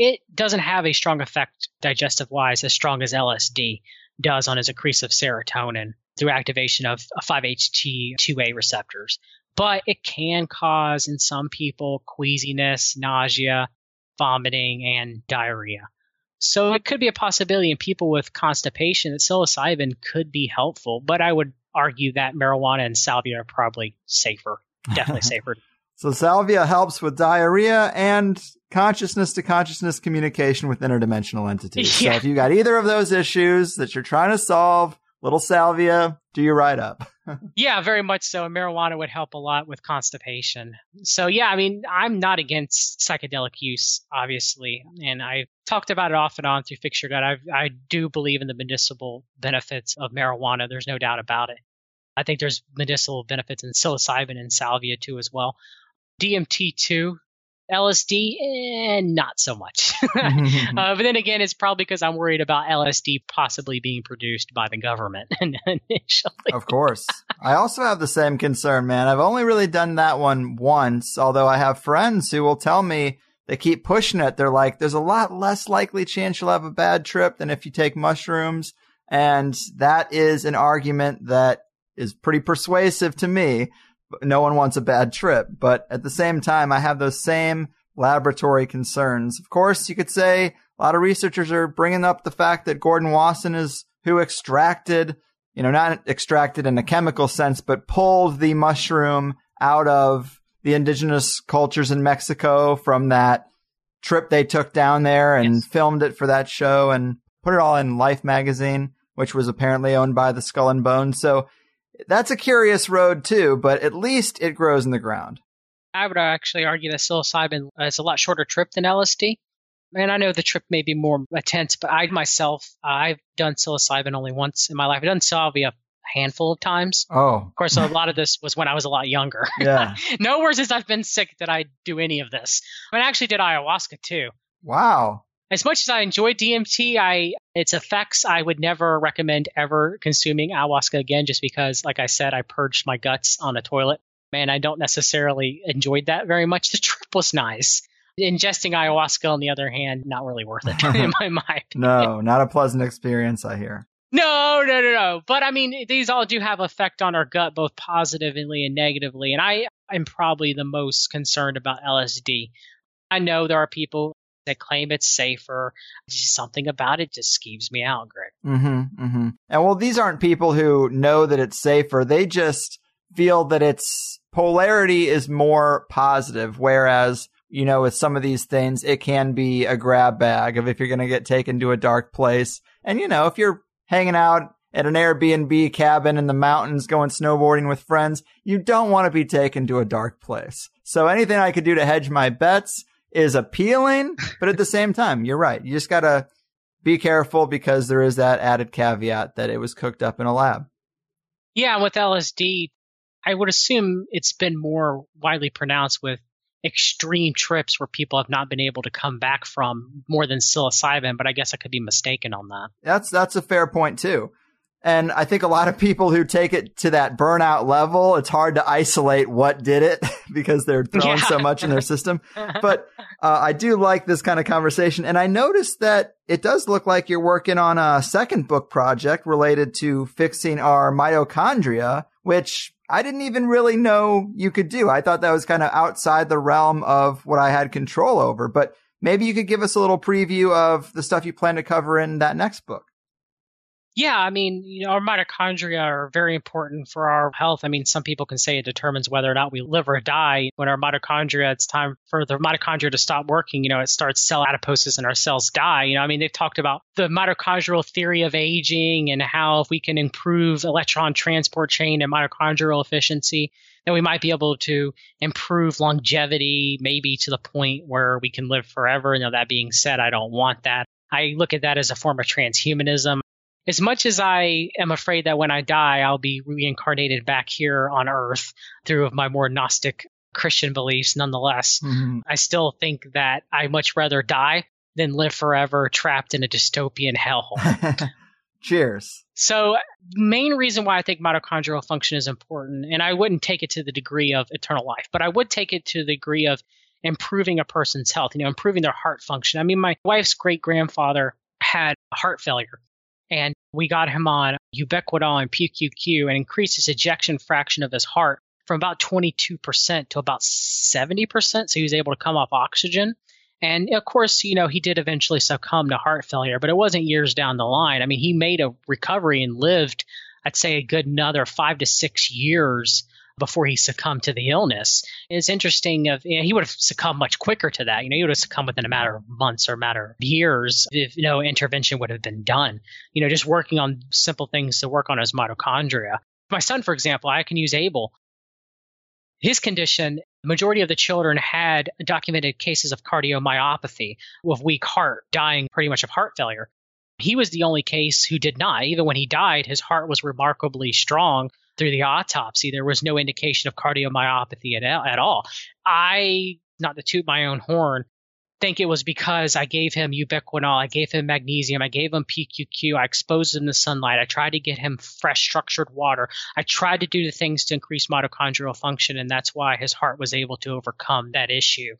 it doesn't have a strong effect digestive wise as strong as LSD does on its accretive serotonin through activation of uh, 5-HT2A receptors. But it can cause in some people queasiness, nausea, vomiting, and diarrhea. So it could be a possibility in people with constipation that psilocybin could be helpful, but I would argue that marijuana and salvia are probably safer, definitely [LAUGHS] safer. So salvia helps with diarrhea and consciousness to consciousness communication with interdimensional entities. [LAUGHS] Yeah. So if you got either of those issues that you're trying to solve, little salvia, do your write up. [LAUGHS] Yeah, very much so. And marijuana would help a lot with constipation. So, yeah, I mean, I'm not against psychedelic use, obviously. And I talked about it off and on through Fix Your Gut. I, I do believe in the medicinal benefits of marijuana. There's no doubt about it. I think there's medicinal benefits in psilocybin and salvia too, as well. DMT too. LSD, eh, not so much. [LAUGHS] uh, but then again, it's probably because I'm worried about LSD possibly being produced by the government [LAUGHS] initially. of course. I also have the same concern, man. I've only really done that one once, although I have friends who will tell me they keep pushing it. They're like, there's a lot less likely chance you'll have a bad trip than if you take mushrooms. And that is an argument that is pretty persuasive to me. No one wants a bad trip. But at the same time, I have those same laboratory concerns. Of course, you could say a lot of researchers are bringing up the fact that Gordon Wasson is who extracted, you know, not extracted in a chemical sense, but pulled the mushroom out of the indigenous cultures in Mexico from that trip they took down there and Yes. filmed it for that show and put it all in Life magazine, which was apparently owned by the Skull and Bones. So that's a curious road too, but at least it grows in the ground. I would actually argue that psilocybin is a lot shorter trip than LSD. And I know the trip may be more intense, but I myself, I've done psilocybin only once in my life. I've done salvia a handful of times. Oh, Of course, a lot of this was when I was a lot younger. [LAUGHS] yeah. Nowhere since I've been sick did I do any of this. I, mean, I actually did ayahuasca too. Wow. As much as I enjoy DMT, I its effects, I would never recommend ever consuming ayahuasca again, just because, like I said, I purged my guts on a toilet. Man, I don't necessarily enjoyed that very much. The trip was nice. Ingesting ayahuasca, on the other hand, not really worth it [LAUGHS] in my [LAUGHS] mind. No, not a pleasant experience, I hear. No, no, no, no. But I mean, these all do have effect on our gut, both positively and negatively. And I am probably the most concerned about LSD. I know there are people that claim it's safer. Just something about it just skeeves me out, Greg. Mm-hmm, mm-hmm. And well, these aren't people who know that it's safer. They just feel that it's polarity is more positive, whereas you know, with some of these things, it can be a grab bag of if you're going to get taken to a dark place. And, you know, if you're hanging out at an Airbnb cabin in the mountains going snowboarding with friends, you don't want to be taken to a dark place. So anything I could do to hedge my bets is appealing, but at the same time, you're right. You just got to be careful because there is that added caveat that it was cooked up in a lab. Yeah, with LSD, I would assume it's been more widely pronounced with extreme trips where people have not been able to come back from more than psilocybin, but I guess I could be mistaken on that. That's that's a fair point too. And I think a lot of people who take it to that burnout level, it's hard to isolate what did it [LAUGHS] because they're [LAUGHS] throwing yeah. so much in their system. But uh, I do like this kind of conversation. And I noticed that it does look like you're working on a second book project related to fixing our mitochondria, which I didn't even really know you could do. I thought that was kind of outside the realm of what I had control over, but maybe you could give us a little preview of the stuff you plan to cover in that next book. Yeah, I mean, you know, our mitochondria are very important for our health. I mean, some people can say it determines whether or not we live or die. When our mitochondria, it's time for the mitochondria to stop working. You know, it starts cell apoptosis and our cells die. You know, I mean, they've talked about the mitochondrial theory of aging and how if we can improve electron transport chain and mitochondrial efficiency, then we might be able to improve longevity, maybe to the point where we can live forever. Know, that being said, I don't want that. I look at that as a form of transhumanism as much as I am afraid that when I die, I'll be reincarnated back here on Earth through my more Gnostic Christian beliefs, nonetheless, mm-hmm. I still think that I much rather die than live forever trapped in a dystopian hellhole. [LAUGHS] Cheers. So, main reason why I think mitochondrial function is important, and I wouldn't take it to the degree of eternal life, but I would take it to the degree of improving a person's health, you know, improving their heart function. I mean, my wife's great grandfather had heart failure and we got him on ubiquinol and PQQ and increased his ejection fraction of his heart from about 22% to about 70%. So he was able to come off oxygen. And of course, you know, he did eventually succumb to heart failure, but it wasn't years down the line. I mean, he made a recovery and lived, I'd say, a good another five to six years before he succumbed to the illness. It's interesting of you know, he would have succumbed much quicker to that. You know, he would have succumbed within a matter of months or a matter of years if no intervention would have been done. You know, just working on simple things to work on his mitochondria. My son, for example, I can use Abel. His condition, majority of the children had documented cases of cardiomyopathy with weak heart, dying pretty much of heart failure. He was the only case who did not. Even when he died, his heart was remarkably strong through the autopsy, there was no indication of cardiomyopathy at, at all. I, not to toot my own horn, think it was because I gave him ubiquinol, I gave him magnesium, I gave him PQQ, I exposed him to sunlight, I tried to get him fresh, structured water. I tried to do the things to increase mitochondrial function, and that's why his heart was able to overcome that issue.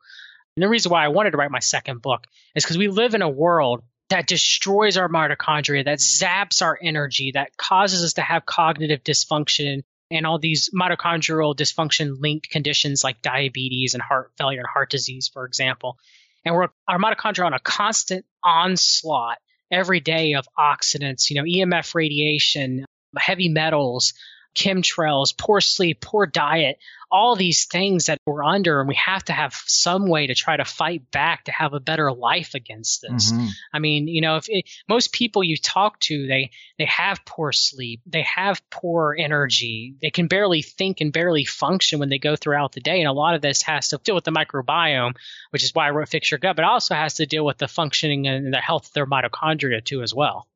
And the reason why I wanted to write my second book is because we live in a world that destroys our mitochondria, that zaps our energy, that causes us to have cognitive dysfunction and all these mitochondrial dysfunction linked conditions like diabetes and heart failure and heart disease, for example. And we're our mitochondria on a constant onslaught every day of oxidants, you know, EMF radiation, heavy metals, chemtrails, poor sleep, poor diet, all these things that we're under, and we have to have some way to try to fight back to have a better life against this. Mm-hmm. I mean, you know, if it, most people you talk to, they they have poor sleep, they have poor energy, they can barely think and barely function when they go throughout the day, and a lot of this has to deal with the microbiome, which is why I wrote Fix Your Gut, but also has to deal with the functioning and the health of their mitochondria too as well.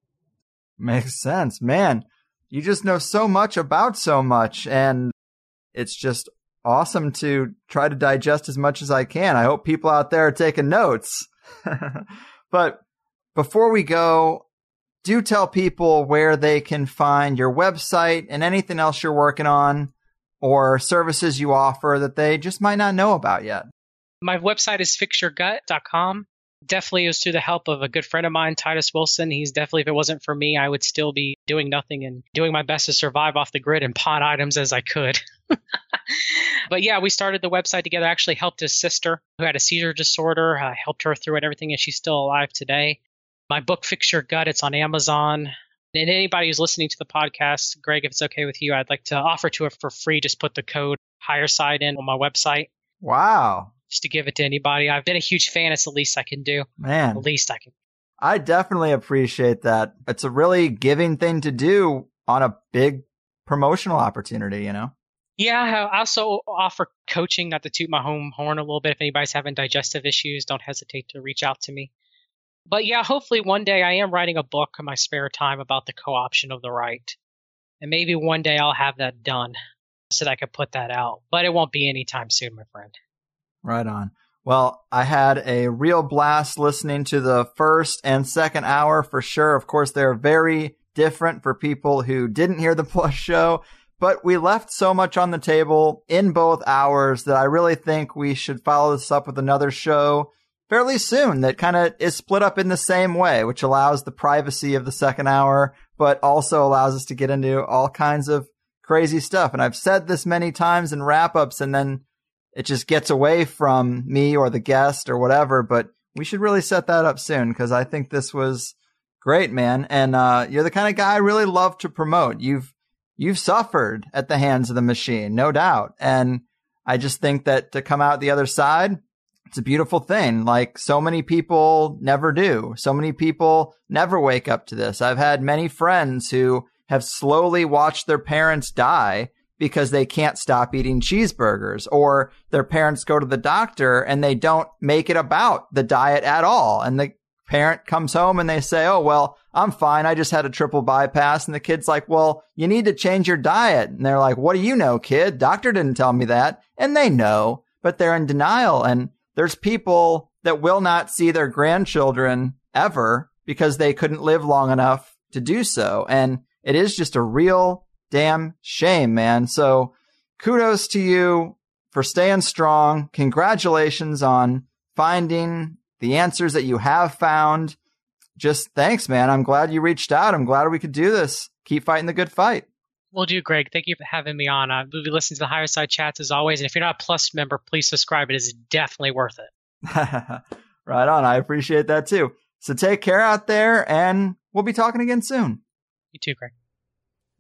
Makes sense, man you just know so much about so much and it's just awesome to try to digest as much as I can. I hope people out there are taking notes. [LAUGHS] but before we go, do tell people where they can find your website and anything else you're working on or services you offer that they just might not know about yet. My website is fixyourgut.com definitely it was through the help of a good friend of mine, Titus Wilson. He's definitely, if it wasn't for me, I would still be doing nothing and doing my best to survive off the grid and pawn items as I could. [LAUGHS] but yeah, we started the website together. I actually helped his sister who had a seizure disorder. I helped her through it, everything, and she's still alive today. My book, Fix Your Gut, it's on Amazon. And anybody who's listening to the podcast, Greg, if it's okay with you, I'd like to offer to it for free. Just put the code higher side in on my website. Wow. Just to give it to anybody. I've been a huge fan. It's the least I can do. Man. The least I can. I definitely appreciate that. It's a really giving thing to do on a big promotional opportunity, you know? Yeah, I also offer coaching, not to toot my home horn a little bit. If anybody's having digestive issues, don't hesitate to reach out to me. But yeah, hopefully one day I am writing a book in my spare time about the co option of the right. And maybe one day I'll have that done so that I can put that out. But it won't be anytime soon, my friend. Right on. Well, I had a real blast listening to the first and second hour for sure. Of course, they're very different for people who didn't hear the [LAUGHS] plus show, but we left so much on the table in both hours that I really think we should follow this up with another show fairly soon that kind of is split up in the same way, which allows the privacy of the second hour, but also allows us to get into all kinds of crazy stuff. And I've said this many times in wrap ups and then it just gets away from me or the guest or whatever, but we should really set that up soon because I think this was great, man. And, uh, you're the kind of guy I really love to promote. You've, you've suffered at the hands of the machine, no doubt. And I just think that to come out the other side, it's a beautiful thing. Like so many people never do. So many people never wake up to this. I've had many friends who have slowly watched their parents die because they can't stop eating cheeseburgers or their parents go to the doctor and they don't make it about the diet at all. And the parent comes home and they say, Oh, well, I'm fine. I just had a triple bypass. And the kid's like, well, you need to change your diet. And they're like, what do you know, kid? Doctor didn't tell me that. And they know, but they're in denial. And there's people that will not see their grandchildren ever because they couldn't live long enough to do so. And it is just a real damn shame, man. So kudos to you for staying strong. Congratulations on finding the answers that you have found. Just thanks, man. I'm glad you reached out. I'm glad we could do this. Keep fighting the good fight. Will do, Greg. Thank you for having me on. Uh, we'll be listening to the Higherside Chats as always. And if you're not a Plus member, please subscribe. It is definitely worth it. [LAUGHS] right on. I appreciate that too. So take care out there, and we'll be talking again soon. You too, Greg.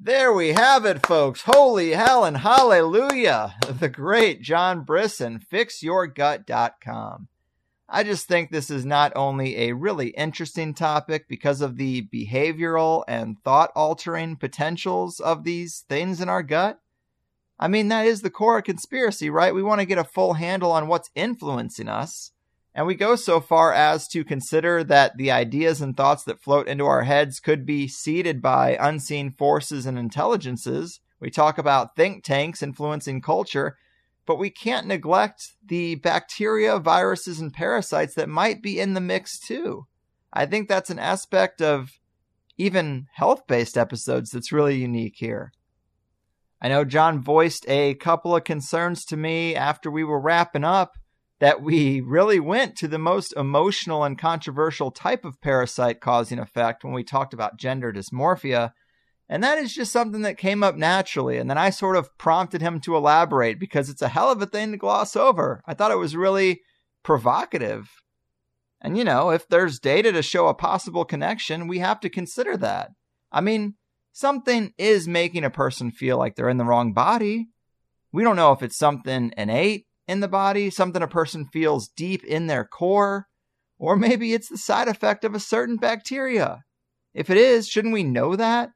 There we have it, folks. Holy hell and hallelujah. The great John Brisson, fixyourgut.com. I just think this is not only a really interesting topic because of the behavioral and thought altering potentials of these things in our gut. I mean, that is the core of conspiracy, right? We want to get a full handle on what's influencing us. And we go so far as to consider that the ideas and thoughts that float into our heads could be seeded by unseen forces and intelligences. We talk about think tanks influencing culture but we can't neglect the bacteria, viruses, and parasites that might be in the mix too. I think that's an aspect of even health based episodes that's really unique here. I know John voiced a couple of concerns to me after we were wrapping up that we really went to the most emotional and controversial type of parasite causing effect when we talked about gender dysmorphia. And that is just something that came up naturally. And then I sort of prompted him to elaborate because it's a hell of a thing to gloss over. I thought it was really provocative. And, you know, if there's data to show a possible connection, we have to consider that. I mean, something is making a person feel like they're in the wrong body. We don't know if it's something innate in the body, something a person feels deep in their core, or maybe it's the side effect of a certain bacteria. If it is, shouldn't we know that?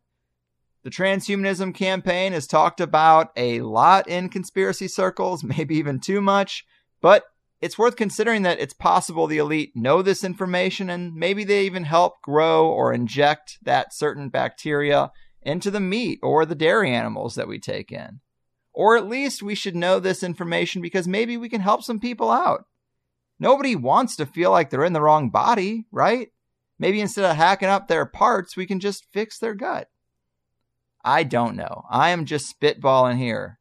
The transhumanism campaign is talked about a lot in conspiracy circles, [LAUGHS] maybe even too much, but it's worth considering that it's possible the elite know this information and maybe they even help grow or inject that certain bacteria into the meat or the dairy animals that we take in. Or at least we should know this information because maybe we can help some people out. Nobody wants to feel like they're in the wrong body, right? Maybe instead of hacking up their parts, we can just fix their gut. I don't know. I am just spitballing here.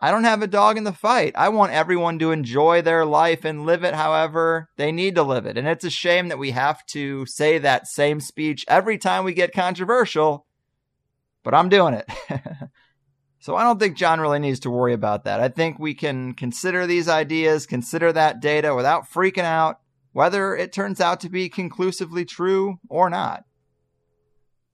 I don't have a dog in the fight. I want everyone to enjoy their life and live it however they need to live it. And it's a shame that we have to say that same speech every time we get controversial, but I'm doing it. [LAUGHS] so I don't think John really needs to worry about that. I think we can consider these ideas, consider that data without freaking out, whether it turns out to be conclusively true or not.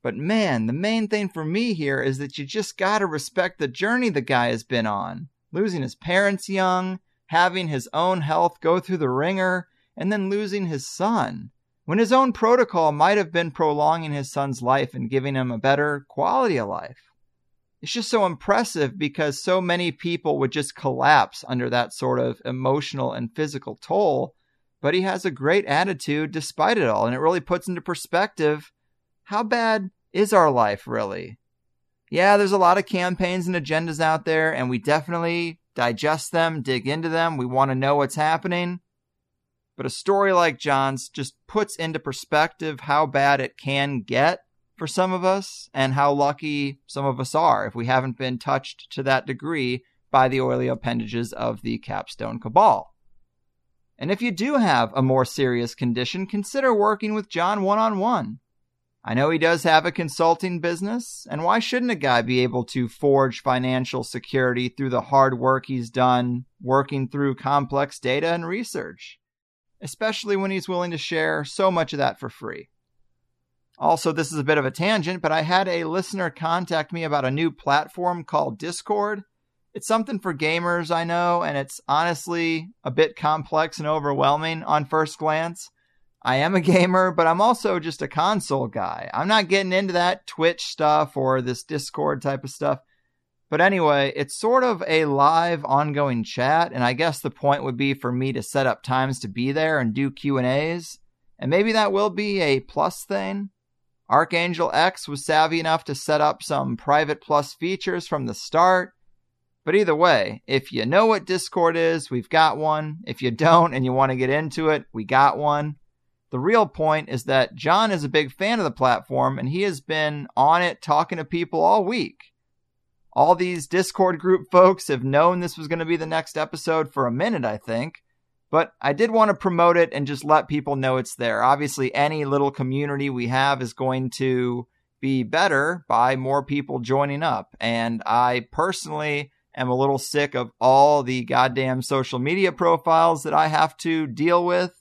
But man, the main thing for me here is that you just gotta respect the journey the guy has been on. Losing his parents young, having his own health go through the ringer, and then losing his son. When his own protocol might have been prolonging his son's life and giving him a better quality of life. It's just so impressive because so many people would just collapse under that sort of emotional and physical toll. But he has a great attitude despite it all, and it really puts into perspective how bad is our life really? Yeah, there's a lot of campaigns and agendas out there, and we definitely digest them, dig into them. We want to know what's happening. But a story like John's just puts into perspective how bad it can get for some of us and how lucky some of us are if we haven't been touched to that degree by the oily appendages of the capstone cabal. And if you do have a more serious condition, consider working with John one on one. I know he does have a consulting business, and why shouldn't a guy be able to forge financial security through the hard work he's done working through complex data and research? Especially when he's willing to share so much of that for free. Also, this is a bit of a tangent, but I had a listener contact me about a new platform called Discord. It's something for gamers, I know, and it's honestly a bit complex and overwhelming on first glance. I am a [LAUGHS] gamer, but I'm also just a console guy. I'm not getting into that Twitch stuff or this Discord type of stuff. But anyway, it's sort of a live ongoing chat and I guess the point would be for me to set up times to be there and do Q&As. And maybe that will be a plus thing. Archangel X was savvy enough to set up some private plus features from the start. But either way, if you know what Discord is, we've got one. If you don't and you want to get into it, we got one. The real point is that John is a big fan of the platform and he has been on it talking to people all week. All these Discord group folks have known this was going to be the next episode for a minute, I think. But I did want to promote it and just let people know it's there. Obviously, any little community we have is going to be better by more people joining up. And I personally am a little sick of all the goddamn social media profiles that I have to deal with.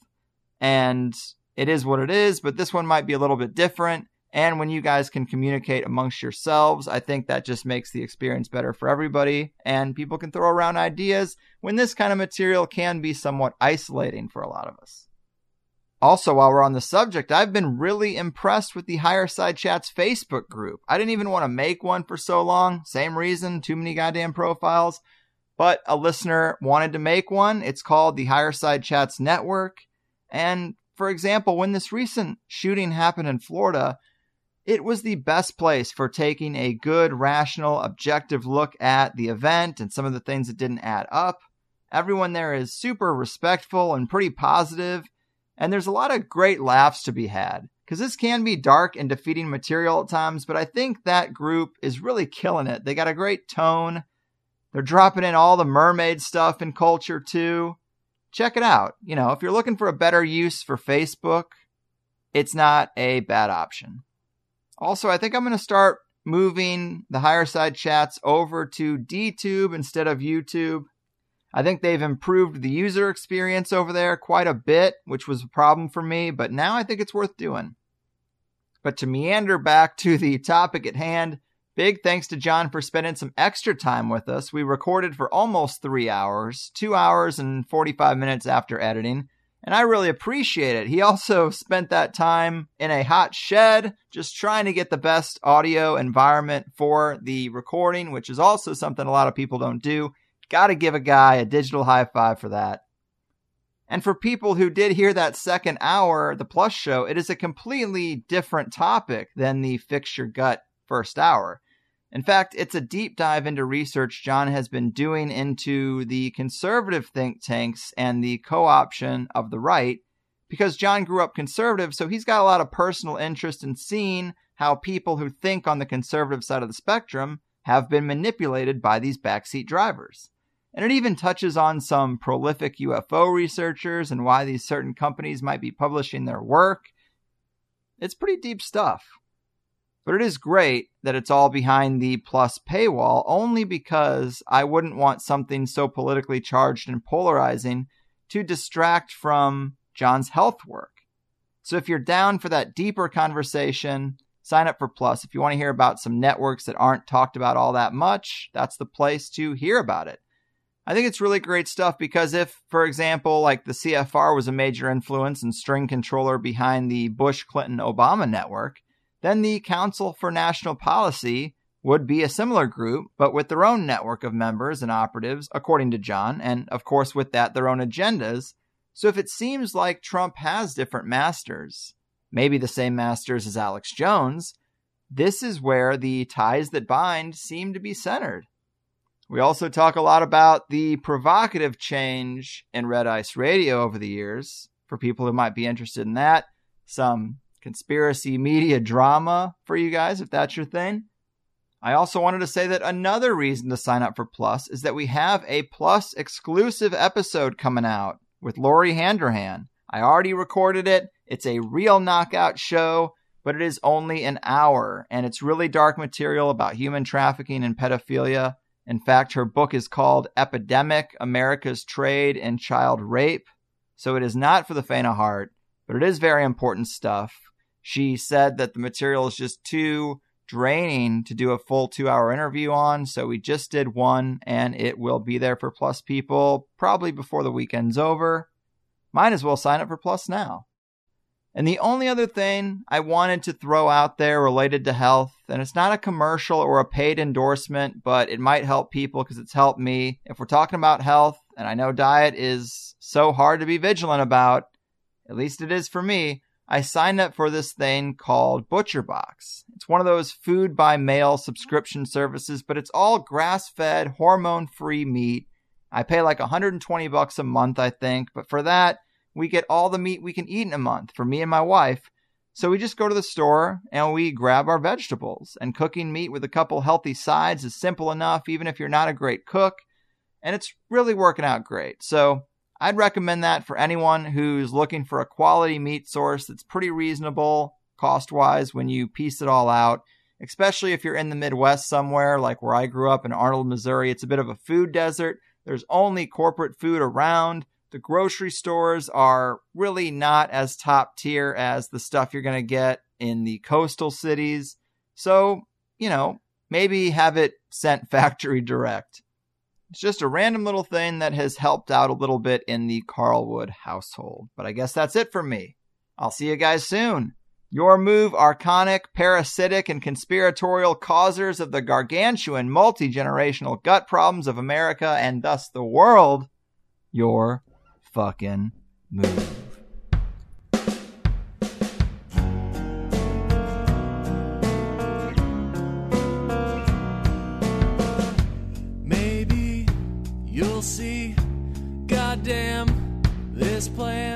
And it is what it is, but this one might be a little bit different. And when you guys can communicate amongst yourselves, I think that just makes the experience better for everybody. And people can throw around ideas when this kind of material can be somewhat isolating for a lot of us. Also, while we're on the subject, I've been really impressed with the Higherside Chats Facebook group. I didn't even want to make one for so long. Same reason, too many goddamn profiles. But a listener wanted to make one. It's called the Higherside Chats Network. And for example, when this recent shooting happened in Florida, it was the best place for taking a good, rational, objective look at the event and some of the things that didn't add up. Everyone there is super respectful and pretty positive, and there's a lot of great laughs to be had. Because this can be dark and defeating material at times, but I think that group is really killing it. They got a great tone. They're dropping in all the mermaid stuff and culture too check it out. You know, if you're looking for a better use for Facebook, it's not a bad option. Also, I think I'm going to start moving the Higherside Chats over to DTube instead of YouTube. I think they've improved the user experience over there quite a bit, which was a problem for me, but now I think it's worth doing. But to meander back to the topic at hand, Big thanks to John for spending some extra time with us. We recorded for almost three hours, two hours and 45 minutes after editing, and I really appreciate it. He also spent that time in a hot shed, just trying to get the best audio environment for the recording, which is also something a lot of people don't do. Got to give a guy a digital high five for that. And for people who did hear that second hour, the Plus show, it is a completely different topic than the Fix Your Gut first hour. In fact, it's a deep dive into research John has been doing into the conservative think tanks and the co option of the right, because John grew up conservative, so he's got a lot of personal interest in seeing how people who think on the conservative side of the spectrum have been manipulated by these backseat drivers. And it even touches on some prolific UFO researchers and why these certain companies might be publishing their work. It's pretty deep stuff. But it is great that it's all behind the plus paywall only because I wouldn't want something so politically charged and polarizing to distract from John's health work. So if you're down for that deeper conversation, sign up for Plus. If you want to hear about some networks that aren't talked about all that much, that's the place to hear about it. I think it's really great stuff because if, for example, like the CFR was a major influence and string controller behind the Bush Clinton Obama network, then the Council for National Policy would be a similar group, but with their own network of members and operatives, according to John, and of course, with that, their own agendas. So if it seems like Trump has different masters, maybe the same masters as Alex Jones, this is where the ties that bind seem to be centered. We also talk a lot about the provocative change in Red Ice Radio over the years for people who might be interested in that. Some conspiracy media drama for you guys, if that's your thing. I also wanted to say that another reason to sign up for Plus is that we have a Plus exclusive episode coming out with Lori Handrahan. I already recorded it. It's a real knockout show, but it is only an hour, and it's really dark material about human trafficking and pedophilia. In fact, her book is called Epidemic America's Trade in Child Rape. So it is not for the faint of heart, but it is very important stuff. She said that the material is just too draining to do a full two hour interview on. So we just did one and it will be there for Plus people probably before the weekend's over. Might as well sign up for Plus now. And the only other thing I wanted to throw out there related to health, and it's not a commercial or a paid endorsement, but it might help people because it's helped me. If we're talking about health, and I know diet is so hard to be vigilant about, at least it is for me, I signed up for this thing called ButcherBox. It's one of those food by mail subscription services, but it's all grass fed, hormone free meat. I pay like 120 bucks a month, I think, but for that, we get all the meat we can eat in a month for me and my wife. So we just go to the store and we grab our vegetables. And cooking meat with a couple healthy sides is simple enough, even if you're not a great cook. And it's really working out great. So I'd recommend that for anyone who's looking for a quality meat source that's pretty reasonable cost wise when you piece it all out. Especially if you're in the Midwest somewhere, like where I grew up in Arnold, Missouri. It's a bit of a food desert. There's only corporate food around the grocery stores are really not as top tier as the stuff you're going to get in the coastal cities. So, you know, maybe have it sent [LAUGHS] factory direct. It's just a random little thing that has helped out a little bit in the Carlwood household. But I guess that's it for me. I'll see you guys soon. Your move, archonic, parasitic, and conspiratorial causers of the gargantuan multi generational gut problems of America and thus the world. Your fucking move. This plan.